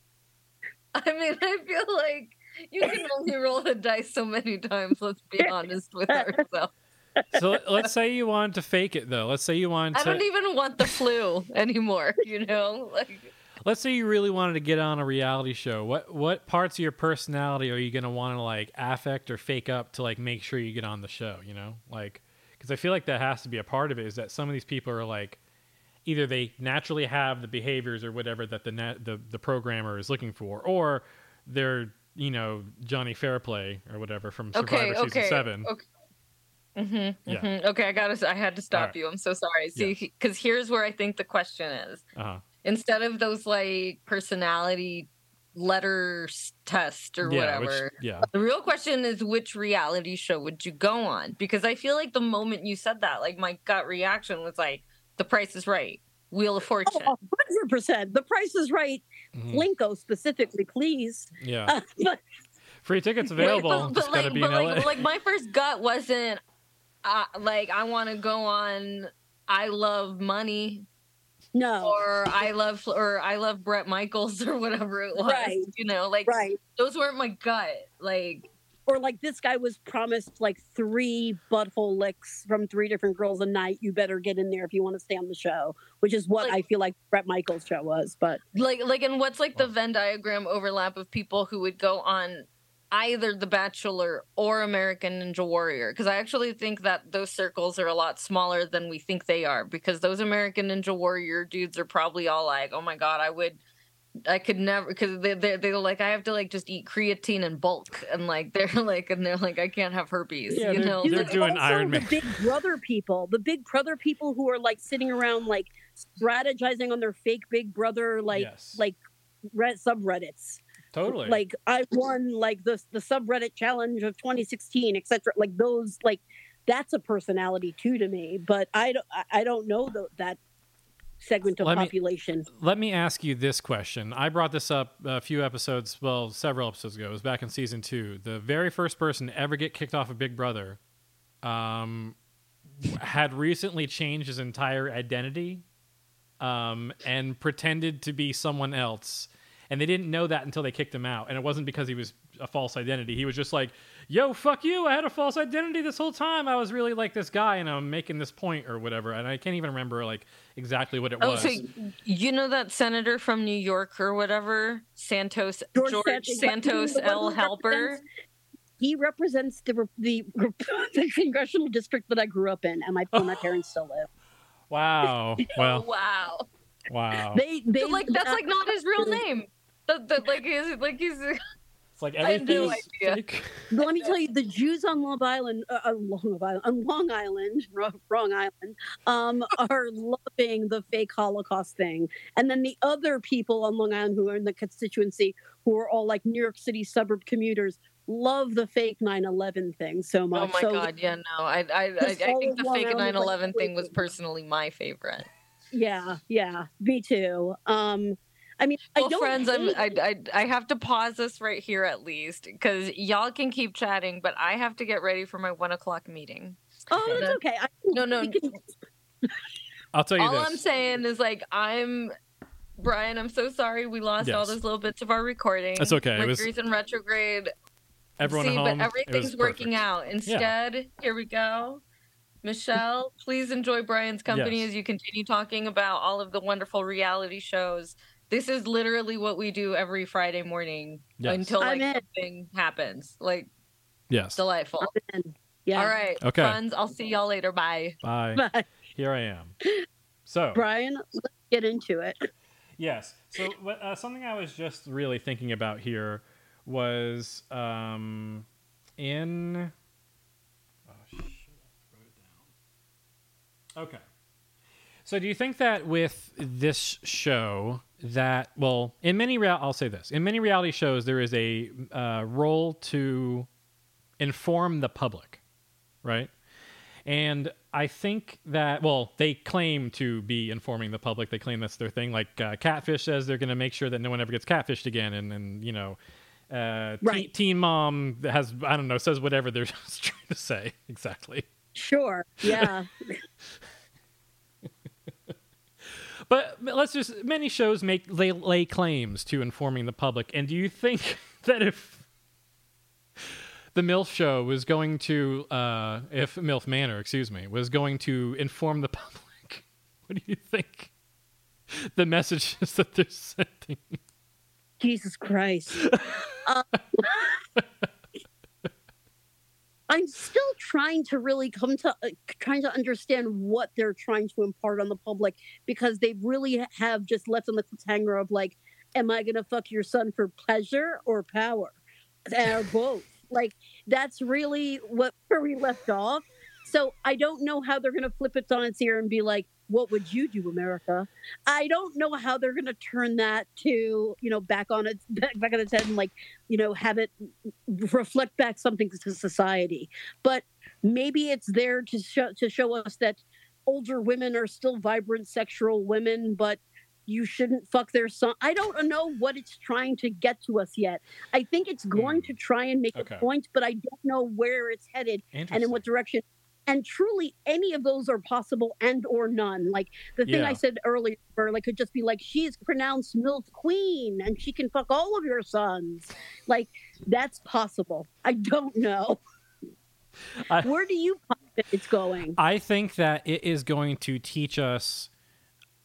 [laughs] I mean, I feel like you can [laughs] only roll the dice so many times. Let's be honest [laughs] with ourselves. So let- let's say you wanted to fake it though. Let's say you wanted To... I don't even want the flu anymore. You know, like let's say you really wanted to get on a reality show. What what parts of your personality are you gonna want to like affect or fake up to like make sure you get on the show? You know, like because I feel like that has to be a part of it. Is that some of these people are like either they naturally have the behaviors or whatever that the net, the the programmer is looking for, or they're you know Johnny Fairplay or whatever from Survivor okay, season okay, seven. okay. hmm Yeah. Okay, I gotta. I had to stop Alright. you. I'm so sorry. See, because here's where I think the question is: Uh-huh. instead of those like personality letters test or Yeah, which- whatever, yeah. the real question is which reality show would you go on? Because I feel like the moment you said that, like my gut reaction was like, "The Price is Right." Wheel of Fortune. Oh, hundred percent. The Price is Right. Mhm. Plinko specifically, please. Yeah. Uh, [laughs] but Free tickets Wait, available. but, but Just like, be but in like, LA. like my first gut wasn't uh, like I want to go on. I love money, no, or I love, or I love Bret Michaels, [laughs] or whatever it was. Right. You know, like right. those weren't my gut. Like Or like this guy was promised like three butthole licks from three different girls a night. You better get in there if you want to stay on the show, which is what Like- I feel like Bret Michaels' show was. But like like and what's like the venn diagram overlap of people who would go on either the bachelor or american ninja warrior because i actually think that those circles are a lot smaller than we think they are because those american ninja warrior dudes are probably all like oh my god i would i could never because they, they're, they're like i have to like just eat creatine and bulk and like [laughs] they're like and they're like i can't have herpes Yeah, you they're- know they're doing also Iron the Man. Big Brother people, the Big Brother people who are like sitting around like strategizing on their fake Big Brother like Yes. like red subreddits. totally. Like I won like the the subreddit challenge of 2016, etc. Like those like that's a personality too to me. But I don't I- I don't know tho- that segment of Let me- population. Let me ask you this question. I brought this up a few episodes, well, several episodes ago. It was back in season two. The very first person to ever get kicked off of Big Brother um, had recently changed his entire identity um, and pretended to be someone else. And they didn't know that until they kicked him out. And it wasn't because he was a false identity. He was just like, yo, fuck you. I had a false identity this whole time. I was really like this guy and I'm making this point or whatever. And I can't even remember like exactly what it Oh, was. so you know that senator from New York or whatever, Santos George, San- Santos the L. who Helper. He represents the, the [laughs] the congressional district that I grew up in, and my, where my parents still live. [laughs] Wow. Oh, Well, [laughs] wow. wow. They they But, like that's uh, like not his real name. That, that like is like he's It's like everything no is fake. [laughs] Let me tell you, the Jews on Long Island, uh, uh, Long Island, on Long Island, [laughs] wrong, island, um, [laughs] are loving the fake Holocaust thing, and then the other people on Long Island who are in the constituency, who are all like New York City suburb commuters, love the fake 9/11 thing so much. oh much. my so, god yeah no I I, I, I think the fake Island 9/11 like, thing was personally my favorite. Yeah, yeah, me too. Um, I mean, I Well, don't friends, I'm I, I I have to pause this right here at least because y'all can keep chatting, but I have to get ready for my one o'clock meeting. oh, it's okay. I, No, no, can- I'll tell you All this. I'm saying is like I'm Brian. I'm so sorry we lost all those little bits of our recording. That's okay, it was- Mercury's in retrograde. Everyone See, at home. but everything's working out. Instead, here we go. Michelle, please enjoy Brian's company Yes. as you continue talking about all of the wonderful reality shows. This is literally what we do every Friday morning Yes. until like I'm in. something happens. Like Yes. delightful. yeah, All right, Okay. friends. I'll see y'all later. Bye. Bye. But Here I am. [laughs] So Brian, let's get into it. yes. So uh, something I was just really thinking about here was um, in. Oh shit! I wrote it down. Okay. So do you think that with this show that well in many real I'll say this in many reality shows there is a uh, role to inform the public, right? And I think that, well, they claim to be informing the public. They claim that's their thing. Like uh, Catfish says they're going to make sure that no one ever gets catfished again. And, and you know, uh, Teen- Right. Teen Mom has, I don't know, says whatever they're [laughs] trying to say. Exactly. Sure. Yeah. [laughs] But let's just, many shows make, they lay claims to informing the public. And do you think [laughs] that if the MILF show was going to, uh, if MILF Manor, excuse me, was going to inform the [laughs] public, what do you think the messages [laughs] that they're sending? Jesus Christ. Uh, I'm still trying to really come to uh, trying to understand what they're trying to impart on the public because they really have just left on the cliffhanger of like, am I gonna fuck your son for pleasure or power, or both? like that's really what where we left off. So I don't know how they're gonna flip it on its ear and be like, "What would you do, America?" I don't know how they're going to turn that to you know back on its [laughs] back, back on its head and like you know have it reflect back something to society. But maybe it's there to show to show us that older women are still vibrant sexual women, but you shouldn't fuck their son. I don't know what it's trying to get to us yet. I think it's going Hmm. to try and make Okay. a point, but I don't know where it's headed and in what direction. And truly, any of those are possible and or none. Like the thing Yeah. I said earlier, like could just be like she's pronounced MILF Queen and she can fuck all of your sons. Like that's possible. I don't know. I- Where do you think it's going? I think that it is going to teach us.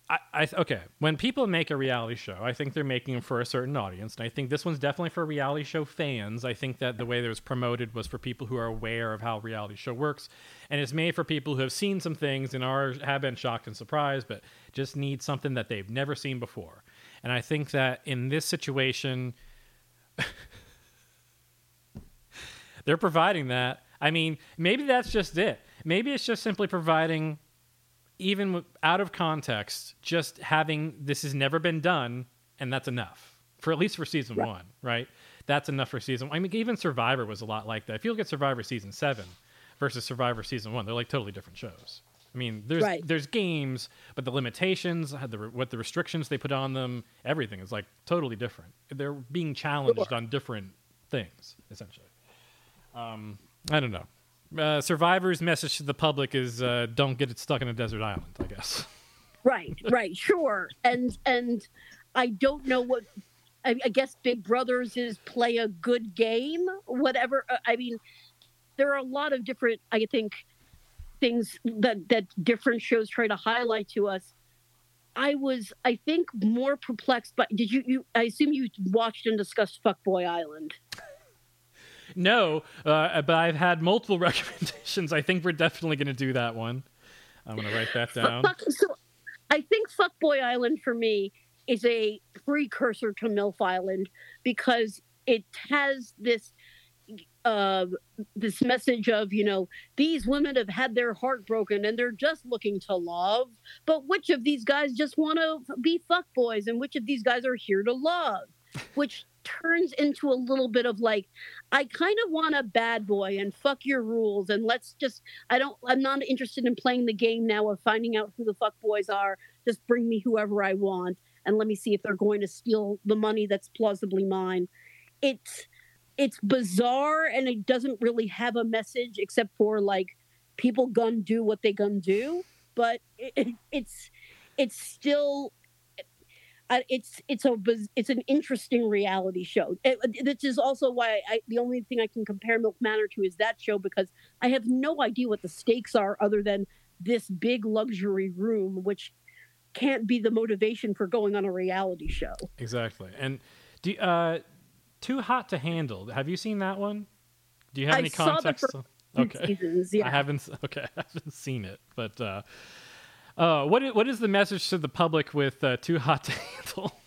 I, I okay. When people make a reality show, I think they're making them for a certain audience, and I think this one's definitely for reality show fans. I think that the way that it was promoted was for people who are aware of how reality show works, and it's made for people who have seen some things and are have been shocked and surprised, but just need something that they've never seen before. And I think that in this situation, [laughs] they're providing that. I mean, maybe that's just it. Maybe it's just simply providing, even out of context, just having this has never been done, and that's enough for at least for season one, right? That's enough for season. I mean, even Survivor was a lot like that. If you look at Survivor season seven versus Survivor season one, they're like totally different shows. I mean, there's Right. there's games, but the limitations, the what the restrictions they put on them, everything is like totally different. They're being challenged on different things, essentially. Um, I don't know. Uh, Survivor's message to the public is uh, don't get it stuck in a desert island. I guess. Right, right, sure. And and I don't know what I, I guess Big Brothers is play a good game, whatever. Uh, I mean, there are a lot of different, I think, things that that different shows try to highlight to us. I was, I think, more perplexed. But did you? You? I assume you watched and discussed Fuckboy Island. No, uh, but I've had multiple [laughs] recommendations. I think we're definitely going to do that one. I'm going to write that down. Fuck, so I think Fuckboy Island for me is a precursor to MILF Island because it has this uh, this message of you know these women have had their heart broken and they're just looking to love, but which of these guys just want to be fuckboys and which of these guys are here to love, which turns into a little bit of like I kind of want a bad boy and fuck your rules and let's just I don't I'm not interested in playing the game now of finding out who the fuck boys are. Just bring me whoever I want and let me see if they're going to steal the money that's plausibly mine. It's it's bizarre and it doesn't really have a message except for like people gun do what they gun do, but it, it, it's it's still uh, it's it's a it's an interesting reality show. It, this is also why I, the only thing I can compare MILF Manor to is that show because I have no idea what the stakes are other than this big luxury room, which can't be the motivation for going on a reality show. Exactly. And do uh, too hot to handle. Have you seen that one? Do you have I any context? okay. seasons, yeah. I haven't. Okay, [laughs] I haven't seen it, but uh, uh, what is, what is the message to the public with uh, too hot to handle? [laughs]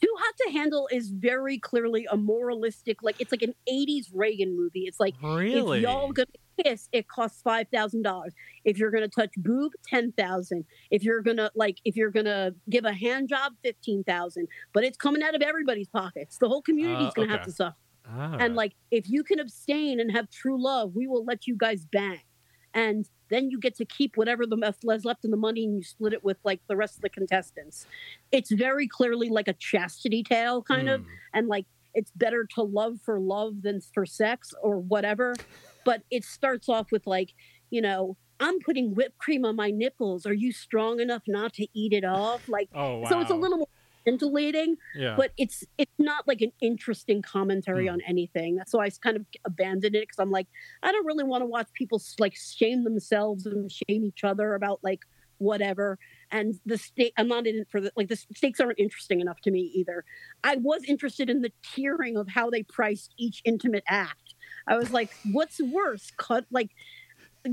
Too Hot to Handle is very clearly a moralistic, like it's like an '80s Reagan movie. It's like Really? if y'all gonna kiss, it costs five thousand dollars. If you're gonna touch boob, ten thousand. If you're gonna like, if you're gonna give a hand job, fifteen thousand. But it's coming out of everybody's pockets. The whole community's Uh, gonna have to suffer. Ah. And like, if you can abstain and have true love, we will let you guys bang. And then you get to keep whatever the is left in the money and you split it with like the rest of the contestants. It's very clearly like a chastity tale, kind of. Hmm. And like, it's better to love for love than for sex or whatever. But it starts off with like, you know, I'm putting whipped cream on my nipples. Are you strong enough not to eat it off? Like, Oh wow. so it's a little more scintillating Yeah. but it's it's not like an interesting commentary Hmm. on anything. That's why I kind of abandoned it because I'm like, I don't really want to watch people like shame themselves and shame each other about like whatever. And the state I'm not in it for the like the stakes aren't interesting enough to me either. I was interested in the tiering of how they priced each intimate act. I was like, what's worse, cut like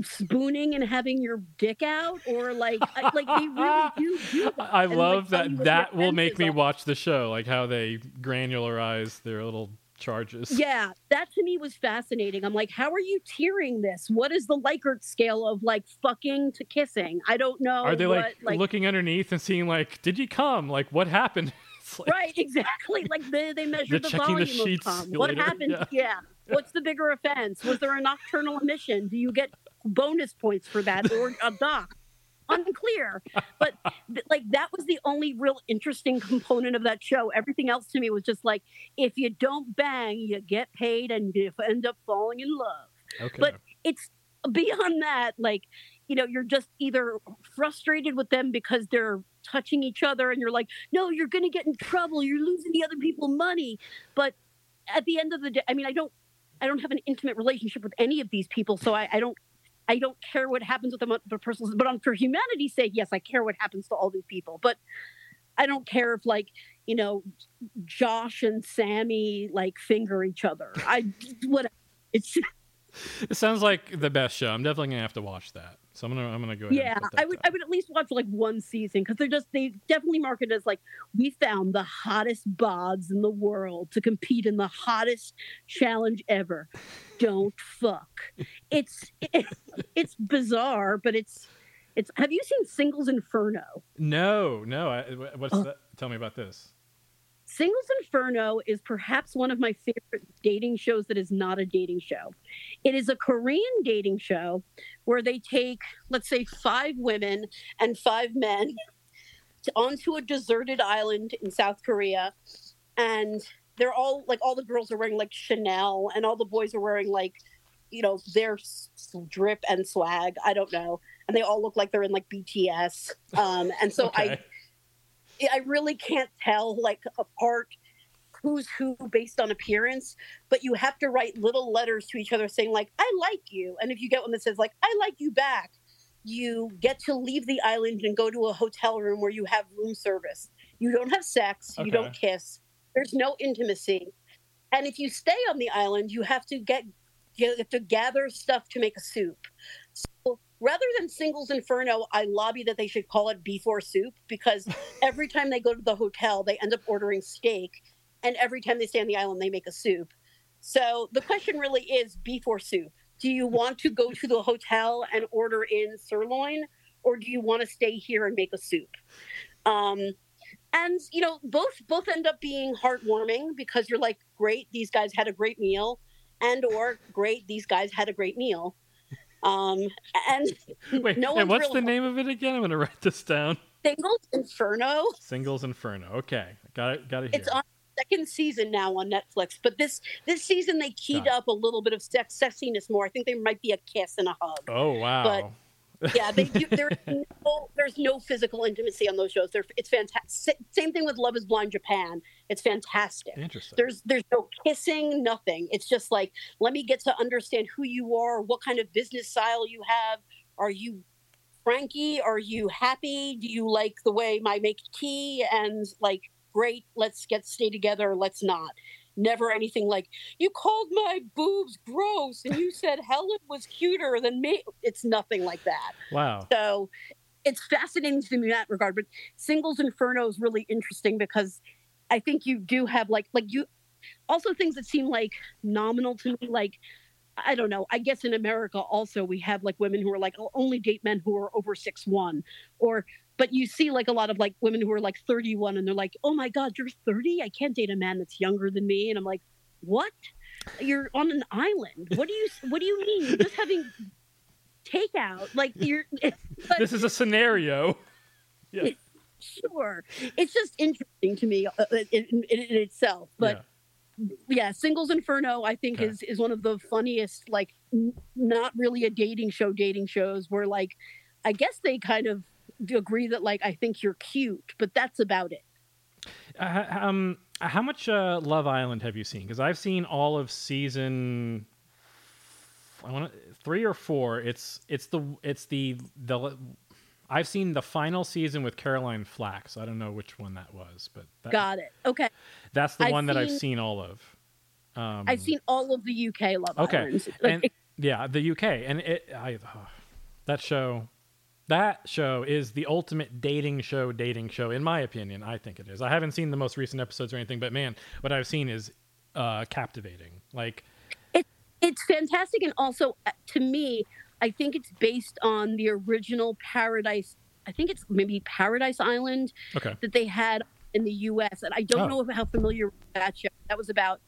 spooning and having your dick out, or like like they [laughs] really do do that. I and, like, love tell that. That will make me watch the show, like how they granularize their little charges. Yeah, that to me was fascinating. I'm like, how are you tiering this? What is the Likert scale of like fucking to kissing? I don't know. Are they what, like, looking underneath and seeing like, did you come? Like, what happened? [laughs] Like, right? [laughs] Exactly. Like they they measure the checking the volume of cum. What later, happened? yeah. Yeah. What's the bigger offense? Was there a nocturnal emission? Do you get bonus points for that or a doc. [laughs] unclear. But like that was the only real interesting component of that show. Everything else to me was just like, if you don't bang, you get paid and you end up falling in love. Okay. But it's beyond that, like, you know, you're just either frustrated with them because they're touching each other and you're like, no, you're going to get in trouble. You're losing the other people money. But at the end of the day, I mean, I don't, I don't have an intimate relationship with any of these people. So I, I don't, I don't care what happens with the personal, but on for humanity's sake, yes, I care what happens to all these people. But I don't care if like, you know, Josh and Sammy like finger each other. I, what, it's, it sounds like the best show. I'm definitely gonna have to watch that. So I'm gonna I'm gonna go ahead. yeah and put that i would down. i would at least watch like one season because they're just they definitely market as like we found the hottest bods in the world to compete in the hottest challenge ever don't fuck it's it, [laughs] it's bizarre but it's it's have you seen singles inferno No, no. I, what's Oh. that? Tell me about this. Singles Inferno is perhaps one of my favorite dating shows that is not a dating show. It is a Korean dating show where they take, let's say, five women and five men onto a deserted island in South Korea. And they're all like, all the girls are wearing like Chanel, and all the boys are wearing like, you know, their drip and swag. I don't know. And they all look like they're in like BTS. Um, and so Okay. I really can't tell like apart who's who based on appearance, but you have to write little letters to each other saying like I like you, and if you get one that says like I like you back, you get to leave the island and go to a hotel room where you have room service. You don't have sex, you don't kiss. There's no intimacy. And if you stay on the island, you have to get you have to gather stuff to make a soup. So rather than singles inferno, I lobby that they should call it before soup because [laughs] every time they go to the hotel, they end up ordering steak, and every time they stay on the island, they make a soup. So the question really is before soup. Do you want to go to the hotel and order in sirloin, or do you want to stay here and make a soup? Um, and you know, both both end up being heartwarming because you're like, great, these guys had a great meal, and or great, these guys had a great meal. Um, and [laughs] Wait, no and what's the name of it again? I'm gonna write this down. Singles Inferno. Singles Inferno. Okay, got it. Got it here. It's on second season now on Netflix, but this this season they keyed up a little bit of sex sexiness more. I think there might be a kiss and a hug. oh wow. Yeah, they do. There's [laughs] no, there's no physical intimacy on those shows. They're, it's fantastic. Same thing with Love Is Blind Japan. It's fantastic. Interesting. There's there's no kissing, nothing. It's just like let me get to understand who you are, what kind of business style you have. Are you Frankie? Are you happy? Do you like the way I make tea? And like, great, let's get stay together. Let's not. Never anything like you called my boobs gross and you said Helen was cuter than me. It's nothing like that. wow. So it's fascinating to me in that regard. But Singles Inferno is really interesting because I think you do have like like you also things that seem like nominal to me, like I don't know. I guess in America also we have like women who are like "I'll only date men who are over six one, or but you see like a lot of like women who are like thirty one and they're like, oh my god, you're thirty. I can't date a man that's younger than me. And I'm like, what? You're on an island. What do you What do you mean? You're just having takeout. Like you're. [laughs] But [laughs] This is a scenario. Yeah. sure, it's just interesting to me uh, in, in, in itself. But yeah, Singles Inferno, I think Okay. is is one of the funniest, like n- not really a dating show, dating shows where like, I guess they kind of agree that like I think you're cute, but that's about it. Uh, um, how much uh, Love Island have you seen? Because I've seen all of season. I want three or four. It's it's the it's the the. I've seen the final season with Caroline Flack, so I don't know which one that was, but that, Got it. Okay, that's the I've one that I've seen- all of. Um, I've seen all of the UK Love Okay, Islands. Like, [laughs] and yeah, the UK, and it I oh, that show, that show is the ultimate dating show. Dating show, in my opinion, I think it is. I haven't seen the most recent episodes or anything, but man, what I've seen is uh, captivating. Like, it's fantastic and also uh, to me i think it's based on the original paradise i think it's maybe paradise island okay, that they had in the us and i don't Oh. know how familiar that show that was about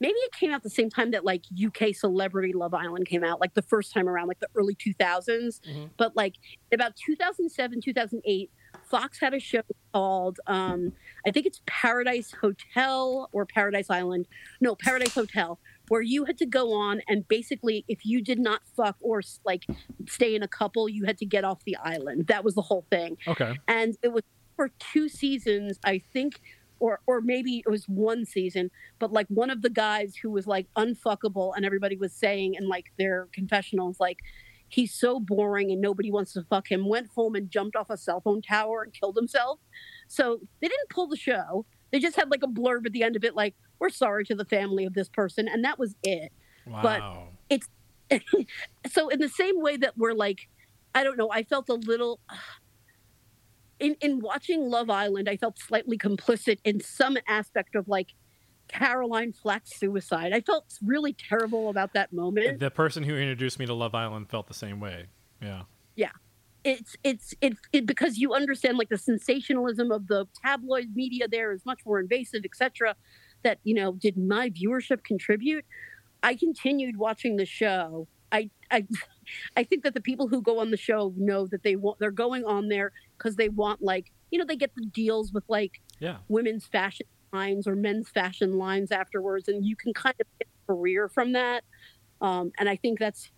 maybe it came out the same time that like UK Celebrity Love Island came out, like the first time around, like the early 2000s. Mhm. But like about 2007, 2008, Fox had a show called, um, I think it's Paradise Hotel or Paradise Island. No, Paradise Hotel, where you had to go on and basically, if you did not fuck or like stay in a couple, you had to get off the island. That was the whole thing Okay. and it was for two seasons i think or or maybe it was one season but like one of the guys who was like unfuckable and everybody was saying in like their confessionals like he's so boring and nobody wants to fuck him went home and jumped off a cell phone tower and killed himself. So they didn't pull the show. They just had like a blurb at the end of it like we're sorry to the family of this person and that was it. Wow. But it's [laughs] so in the same way that we're like i don't know i felt a little in in watching love island i felt slightly complicit in some aspect of like caroline flack's suicide i felt really terrible about that moment the person who introduced me to Love Island felt the same way. Yeah. Yeah. It's it's it, it because you understand like the sensationalism of the tabloid media there is much more invasive etc that you know did my viewership contribute i continued watching the show i i [laughs] i think that the people who go on the show know that they want they're going on there because they want like you know they get the deals with like Yeah. women's fashion lines or men's fashion lines afterwards and you can kind of get a career from that um, and i think that's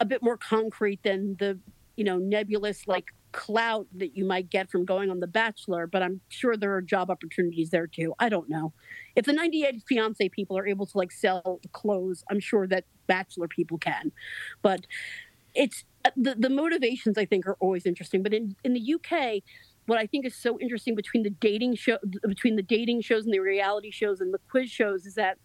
a bit more concrete than the you know nebulous like clout that you might get from going on the bachelor but i'm sure there are job opportunities there too. I don't know. If the 98 fiance people are able to like sell clothes i'm sure that bachelor people can. But it's uh, the, the motivations i think are always interesting. But in, in the uk what i think is so interesting between the dating show between the dating shows and the reality shows and the quiz shows is that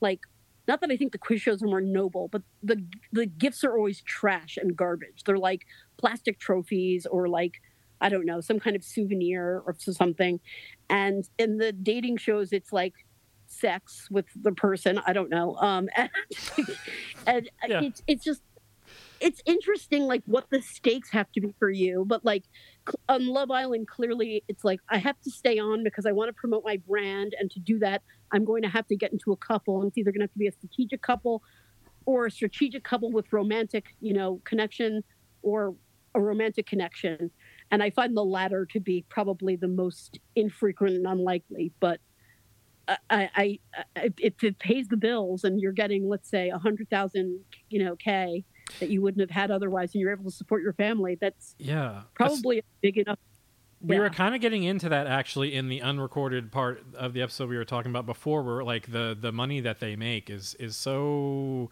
like not that I think the quiz shows are more noble, but the the gifts are always trash and garbage. They're like plastic trophies or like I don't know some kind of souvenir or something. And in the dating shows, it's like sex with the person. I don't know. Um, [laughs] and, and Yeah. it's it's just it's interesting like what the stakes have to be for you but like on love island clearly it's like i have to stay on because i want to promote my brand and to do that i'm going to have to get into a couple and it's either going to have to be a strategic couple or a strategic couple with romantic you know connection or a romantic connection and i find the latter to be probably the most infrequent and unlikely but I, I, if it pays the bills and you're getting let's say a hundred thousand you know k that you wouldn't have had otherwise and you're able to support your family that's Yeah. Probably a big enough we yeah. were kind of getting into that actually in the unrecorded part of the episode we were talking about before where like the the money that they make is is so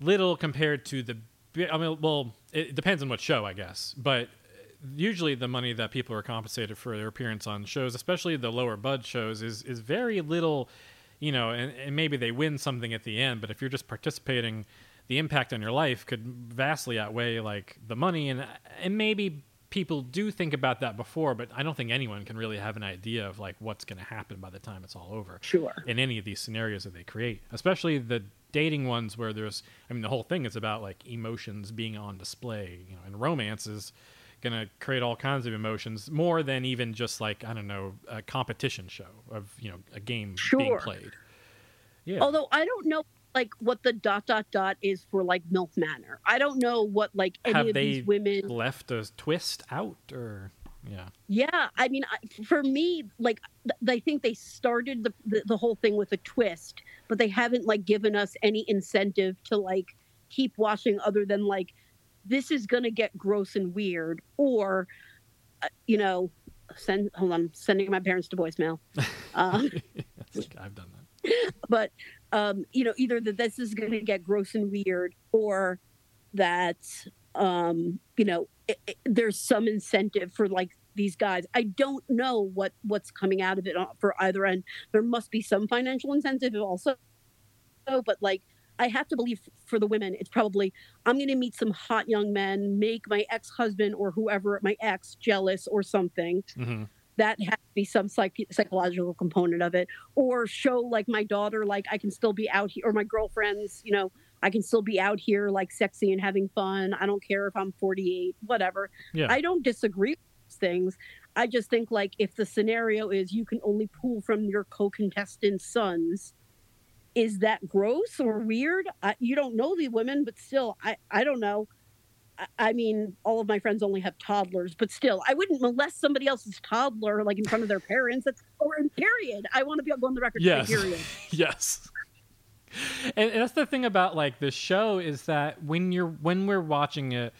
little compared to the I mean well it depends on what show I guess. But usually the money that people are compensated for their appearance on shows especially the lower bud shows is is very little you know and, and maybe they win something at the end but if you're just participating the impact on your life could vastly outweigh like the money. And and maybe people do think about that before but i don't think anyone can really have an idea of like what's going to happen by the time it's all over sure. in any of these scenarios that they create especially the dating ones where there's i mean the whole thing is about like emotions being on display you know and romance is going to create all kinds of emotions more than even just like i don't know a competition show of you know a game being Sure. played. Yeah. Although i don't know like what the dot dot dot is for like MILF Manor i don't know what like any Have of they these women left a twist out or yeah Yeah, I mean, I- for me, like, I think they started the, the the whole thing with a twist, but they haven't like given us any incentive to like keep watching, other than like, this is gonna get gross and weird, or, uh, you know, send. Hold on, I'm sending my parents to voicemail. [laughs] Um, i've done that [laughs] but um, you know, either that this is going to get gross and weird, or that um, you know it, it- there's some incentive for like these guys. I don't know what what's coming out of it for either end. There must be some financial incentive also, but like. I have to believe for the women, it's probably I'm going to meet some hot young men, make my ex husband or whoever, my ex, jealous or something hmm that has to be some psych- psychological component of it or show like my daughter like i can still be out here or my girlfriends you know i can still be out here like sexy and having fun i don't care if i'm 48 whatever Yeah. i don't disagree with those things i just think like if the scenario is you can only pull from your co-contestants sons is that gross or weird? I, you don't know the women, but still, I, I don't know. I, mean, all of my friends only have toddlers, but still, I wouldn't molest somebody else's toddler like in front of their parents. That's, or in period. I want to be on the record. Yes. Period. [laughs] yes. And, and that's the thing about like this show is that when you're when we're watching it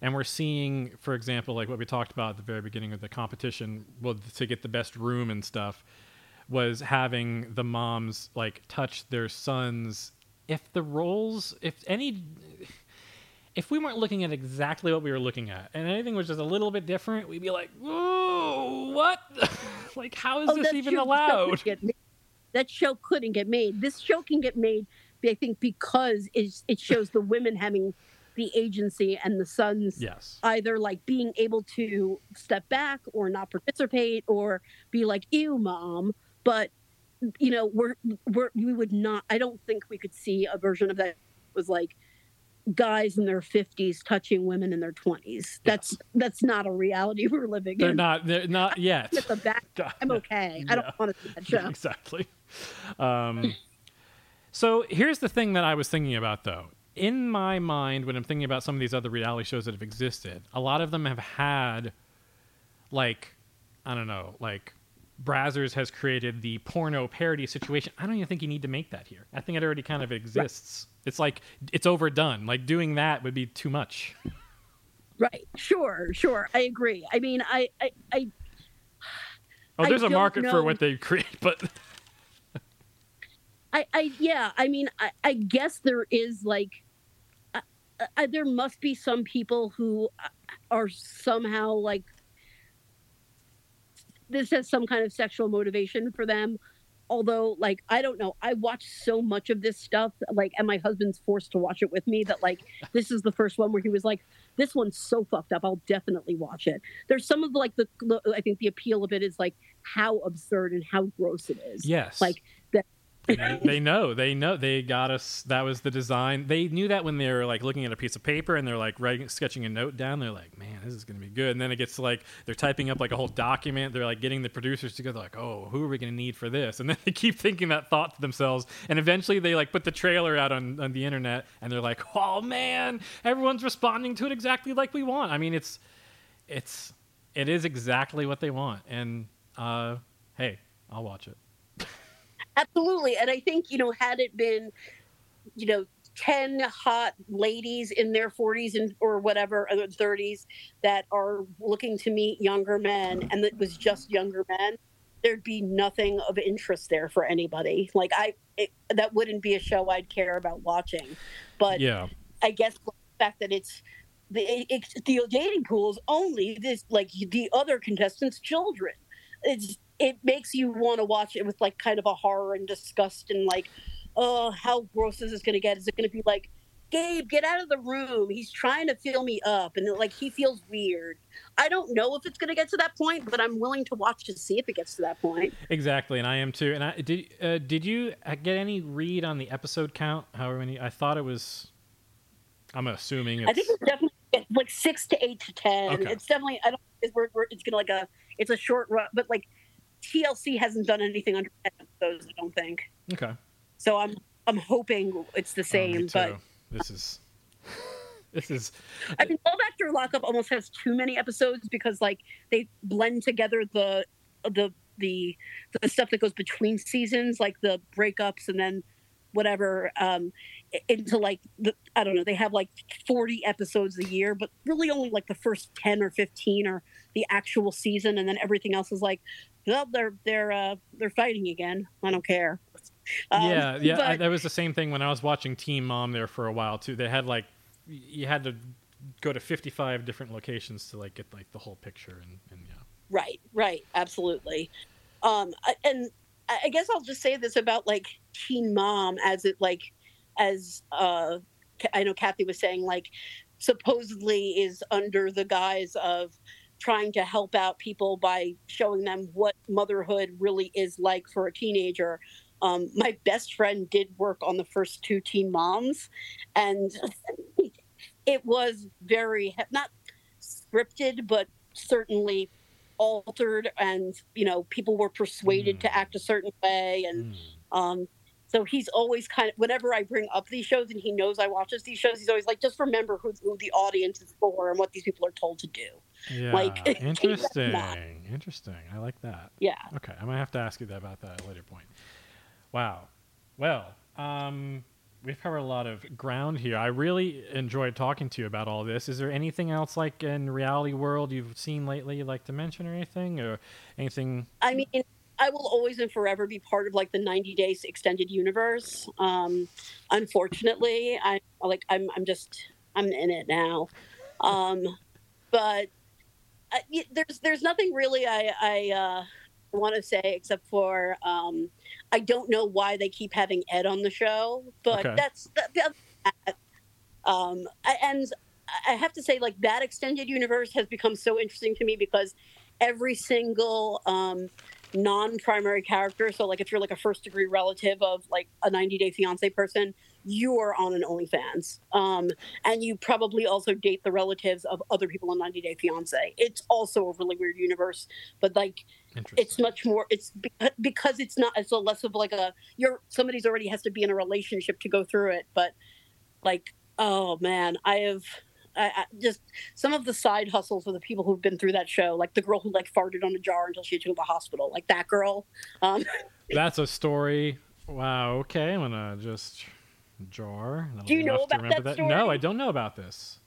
and we're seeing, for example, like what we talked about at the very beginning of the competition, well, to get the best room and stuff, was having the moms like touch their sons. If the roles, if any, if we weren't looking at exactly what we were looking at, and anything was just a little bit different, we'd be like, "Whoa, what? [laughs] like, how is Oh, this even allowed?" couldn't get made. That show couldn't get made. This show can get made, I think, because it's, it shows the women having the agency and the sons Yes. either like being able to step back or not participate or be like, "Ew, mom." But you know, we're we're we would not. I don't think we could see a version of that was like guys in their 50s touching women in their 20s that's that's not a reality [laughs] we're living They're in not. They're not [laughs] yet. at the back [laughs] i'm okay i don't want to see that show exactly. Um, so here's the thing that I was thinking about, though. In my mind, when I'm thinking about some of these other reality shows that have existed, a lot of them have had, like, I don't know, like. Brazzers has created the porno parody situation. I don't even think you need to make that here. I think it already kind of exists. It's like it's overdone. Like doing that would be too much. Right. Sure. Sure. I agree. I mean, I, I, I Oh, there's a don't market for what they create, [laughs] but I, I yeah, I mean, I, I guess there is like, uh, uh, there must be some people who uh, are somehow like, this has some kind of sexual motivation for them. Although, like, I don't know, I watch so much of this stuff, like, and my husband's forced to watch it with me that, like, [laughs] this is the first one where he was like, this one's so fucked up, I'll definitely watch it. There's some of, like, the, I think the appeal of it is, like, how absurd and how gross it is. yes, Like, they, know they know they got us that was the design. They knew that when they were like looking at a piece of paper and they're like writing sketching a note down they're like man this is going to be good. And then it gets to like they're typing up like a whole document. They're like getting the producers together like oh who are we going to need for this? And then [laughs] they keep thinking that thought to themselves. And eventually they like put the trailer out on, on the internet and they're like oh man everyone's responding to it exactly like we want. I mean it's it's it is exactly what they want. And uh hey i'll watch it Absolutely. And I think, you know, had it been, you know, 10 hot ladies in their 40s and or whatever, or 30s that are looking to meet younger men and it was just younger men, there'd be nothing of interest there for anybody. Like I it, that wouldn't be a show I'd care about watching. But yeah I guess the fact that it's the it's, the dating pool is only this like the other contestants' children. It's it makes you want to watch it with like kind of a horror and disgust and like, oh, how gross is this going to get? Is it going to be like, Gabe, get out of the room? He's trying to fill me up, and like he feels weird. I don't know if it's going to get to that point, but I'm willing to watch to see if it gets to that point. Exactly, and I am too. And I did. Uh, did you uh, get any read on the episode count? However many? I thought it was. I'm assuming. It's, I think it's definitely like six to eight to ten. Okay. It's definitely I don't. It's, we're, we're, it's gonna like a. It's a short run, but like TLC hasn't done anything under ten episodes. I don't think. okay. So I'm I'm hoping it's the Oh, same. but this is. [laughs] This is. I mean, Love After Lockup almost has too many episodes because like they blend together the the the the stuff that goes between seasons, like the breakups and then whatever, um, into like the I don't know. They have like forty episodes a year, but really only like the first ten or fifteen are the actual season, and then everything else is like, well, they're they're uh, they're fighting again. I don't care. Um, yeah, yeah. I, that was the same thing when I was watching Teen Mom there for a while too. They had like, you had to go to 55 different locations to like get like the whole picture and, and yeah. Right, right, absolutely. Um, and I I guess I'll just say this about like Teen Mom, as it like, as uh, I know Cathy was saying, like, supposedly is under the guise of trying to help out people by showing them what motherhood really is like for a teenager. Um, my best friend did work on the first two Teen Moms, and [laughs] it was very not scripted, but certainly altered and you know people were persuaded Mm. to act a certain way and um So he's always kind of whenever I bring up these shows and he knows I watches these shows, he's always like, just remember who, who the audience is for and what these people are told to do. Yeah. Like, keep that in interesting. Interesting. I like that. Yeah. Okay, I'm gonna have to ask you that about that at a later point. Wow. Well, um, we've covered a lot of ground here. I really enjoyed talking to you about all this. Is there anything else like in reality world you've seen lately you'd like to mention or anything or anything? I mean, I will always and forever be part of like the 90 days extended universe. Um, unfortunately, I like I'm I'm just I'm in it now. Um, but uh, there's there's nothing really I I uh, want to say except for um, I don't know why they keep having Ed on the show, but Okay. that's that, that, um, I- and I have to say like that extended universe has become so interesting to me because every single um, non-primary character so like if you're like a first degree relative of like a 90 day fiance person you are on an onlyfans um, and you probably also date the relatives of other people on 90 day fiance it's also a really weird universe but like it's much more it's beca- because it's not it's a less of like a you're somebody's already has to be in a relationship to go through it but like oh man i have I, I just some of the side hustles of the people who've been through that show like the girl who like farted on a jar until she had to go to the hospital like that girl um That's a story. Wow. Okay, I'm gonna just jar. Do you know about remember that No. I don't know about this.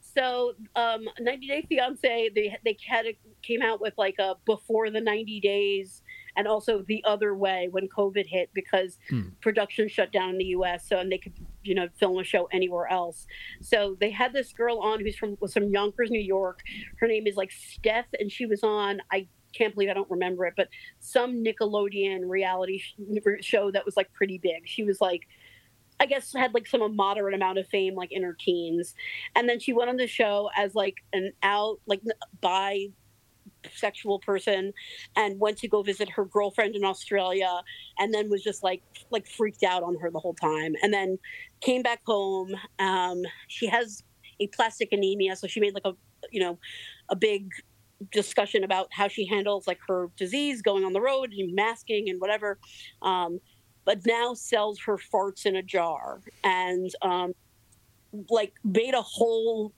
so um 90 day fiance they they had a, came out with like a before the 90 days and also the other way when covid hit because Hmm. production shut down in the us so and they could you know film a show anywhere else so they had this girl on who's from was from yonkers new york her name is like steph and she was on i can't believe i don't remember it but some nickelodeon reality sh- show that was like pretty big she was like I guess had like some moderate amount of fame like in her teens. And then she went on the show as like an out like bi sexual person and went to go visit her girlfriend in Australia and then was just like like freaked out on her the whole time. And then came back home. Um she has aplastic anemia so she made like a you know a big discussion about how she handles like her disease going on the road and masking and whatever. Um but now sells her farts in a jar. And um like made a whole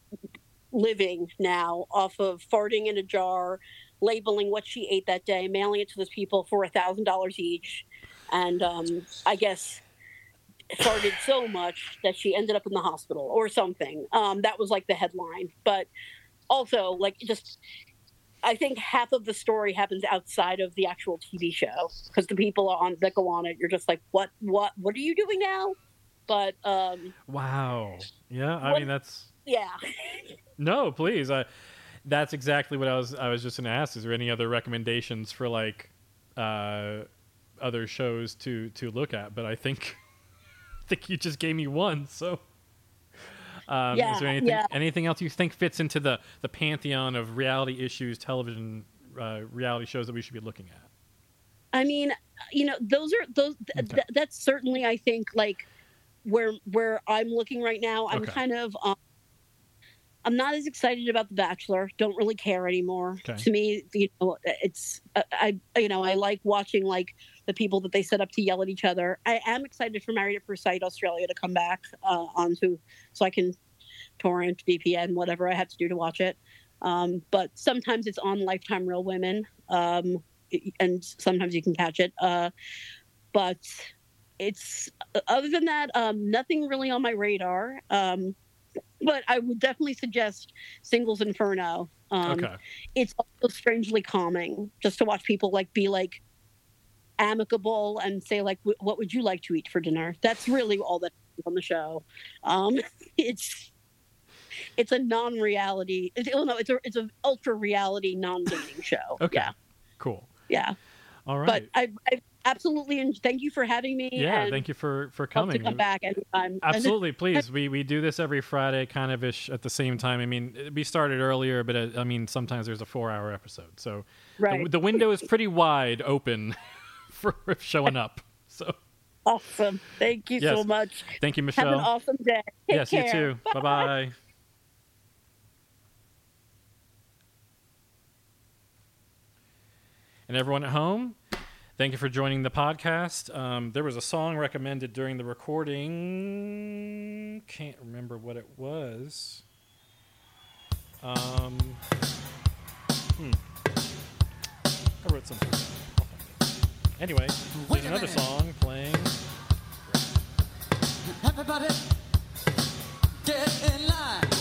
living now off of farting in a jar labeling what she ate that day mailing it to those people for a thousand dollars each. And um i guess farted so much that she ended up in the hospital or something. Um that was like the headline. But also like just I think half of the story happens outside of the actual TV show because the people on that go on it, you're just like, what, what, what are you doing now? But um, Wow. Yeah. I What- mean, that's yeah, [laughs] no. Please. I. That's exactly what I was. I was just gonna ask. Is there any other recommendations for like uh, other shows to to look at? But I think [laughs] I think you just gave me one. So. Um, Yeah, is there anything yeah. anything else you think fits into the, the pantheon of reality issues, television uh, reality shows that we should be looking at? I mean, you know, those are those. Th- Okay. th- that's certainly, I think, like where where I'm looking right now. I'm Okay. kind of. Um, I'm not as excited about The Bachelor. Don't really care anymore. Okay. To me, you know, it's I, I you know I like watching like the people that they set up to yell at each other. I am excited for Married at First Sight Australia to come back uh, onto so I can torrent VPN whatever I have to do to watch it. Um, but sometimes it's on Lifetime Real Women, um, and sometimes you can catch it. Uh, but it's other than that, um, nothing really on my radar. Um, but I would definitely suggest Singles Inferno. Um, okay. It's also strangely calming just to watch people like be like amicable and say like, "Wh- "What would you like to eat for dinner?" That's really all that on the show. Um, [laughs] it's it's a non-reality. It's, oh no, it's a it's an ultra reality non-dating show. Okay. Yeah, Cool. yeah. All right. But I, I absolutely and thank you for having me. yeah. Thank you for for coming. to come back anytime. Absolutely, please. [laughs] We we do this every Friday, kind of ish at the same time. I mean, we started earlier, but uh, I mean, sometimes there's a four-hour episode, so right. the, the window is pretty wide open [laughs] for showing up. So [laughs] awesome. Thank you so Yes. much. thank you, michelle Have an awesome day. Take yes, care. you too. Bye bye. And everyone at home, Thank you for joining the podcast. Um, there was a song recommended during the recording. Can't remember what it was. Um, hmm. I wrote something. Anyway, there's another song playing. Everybody, get in line.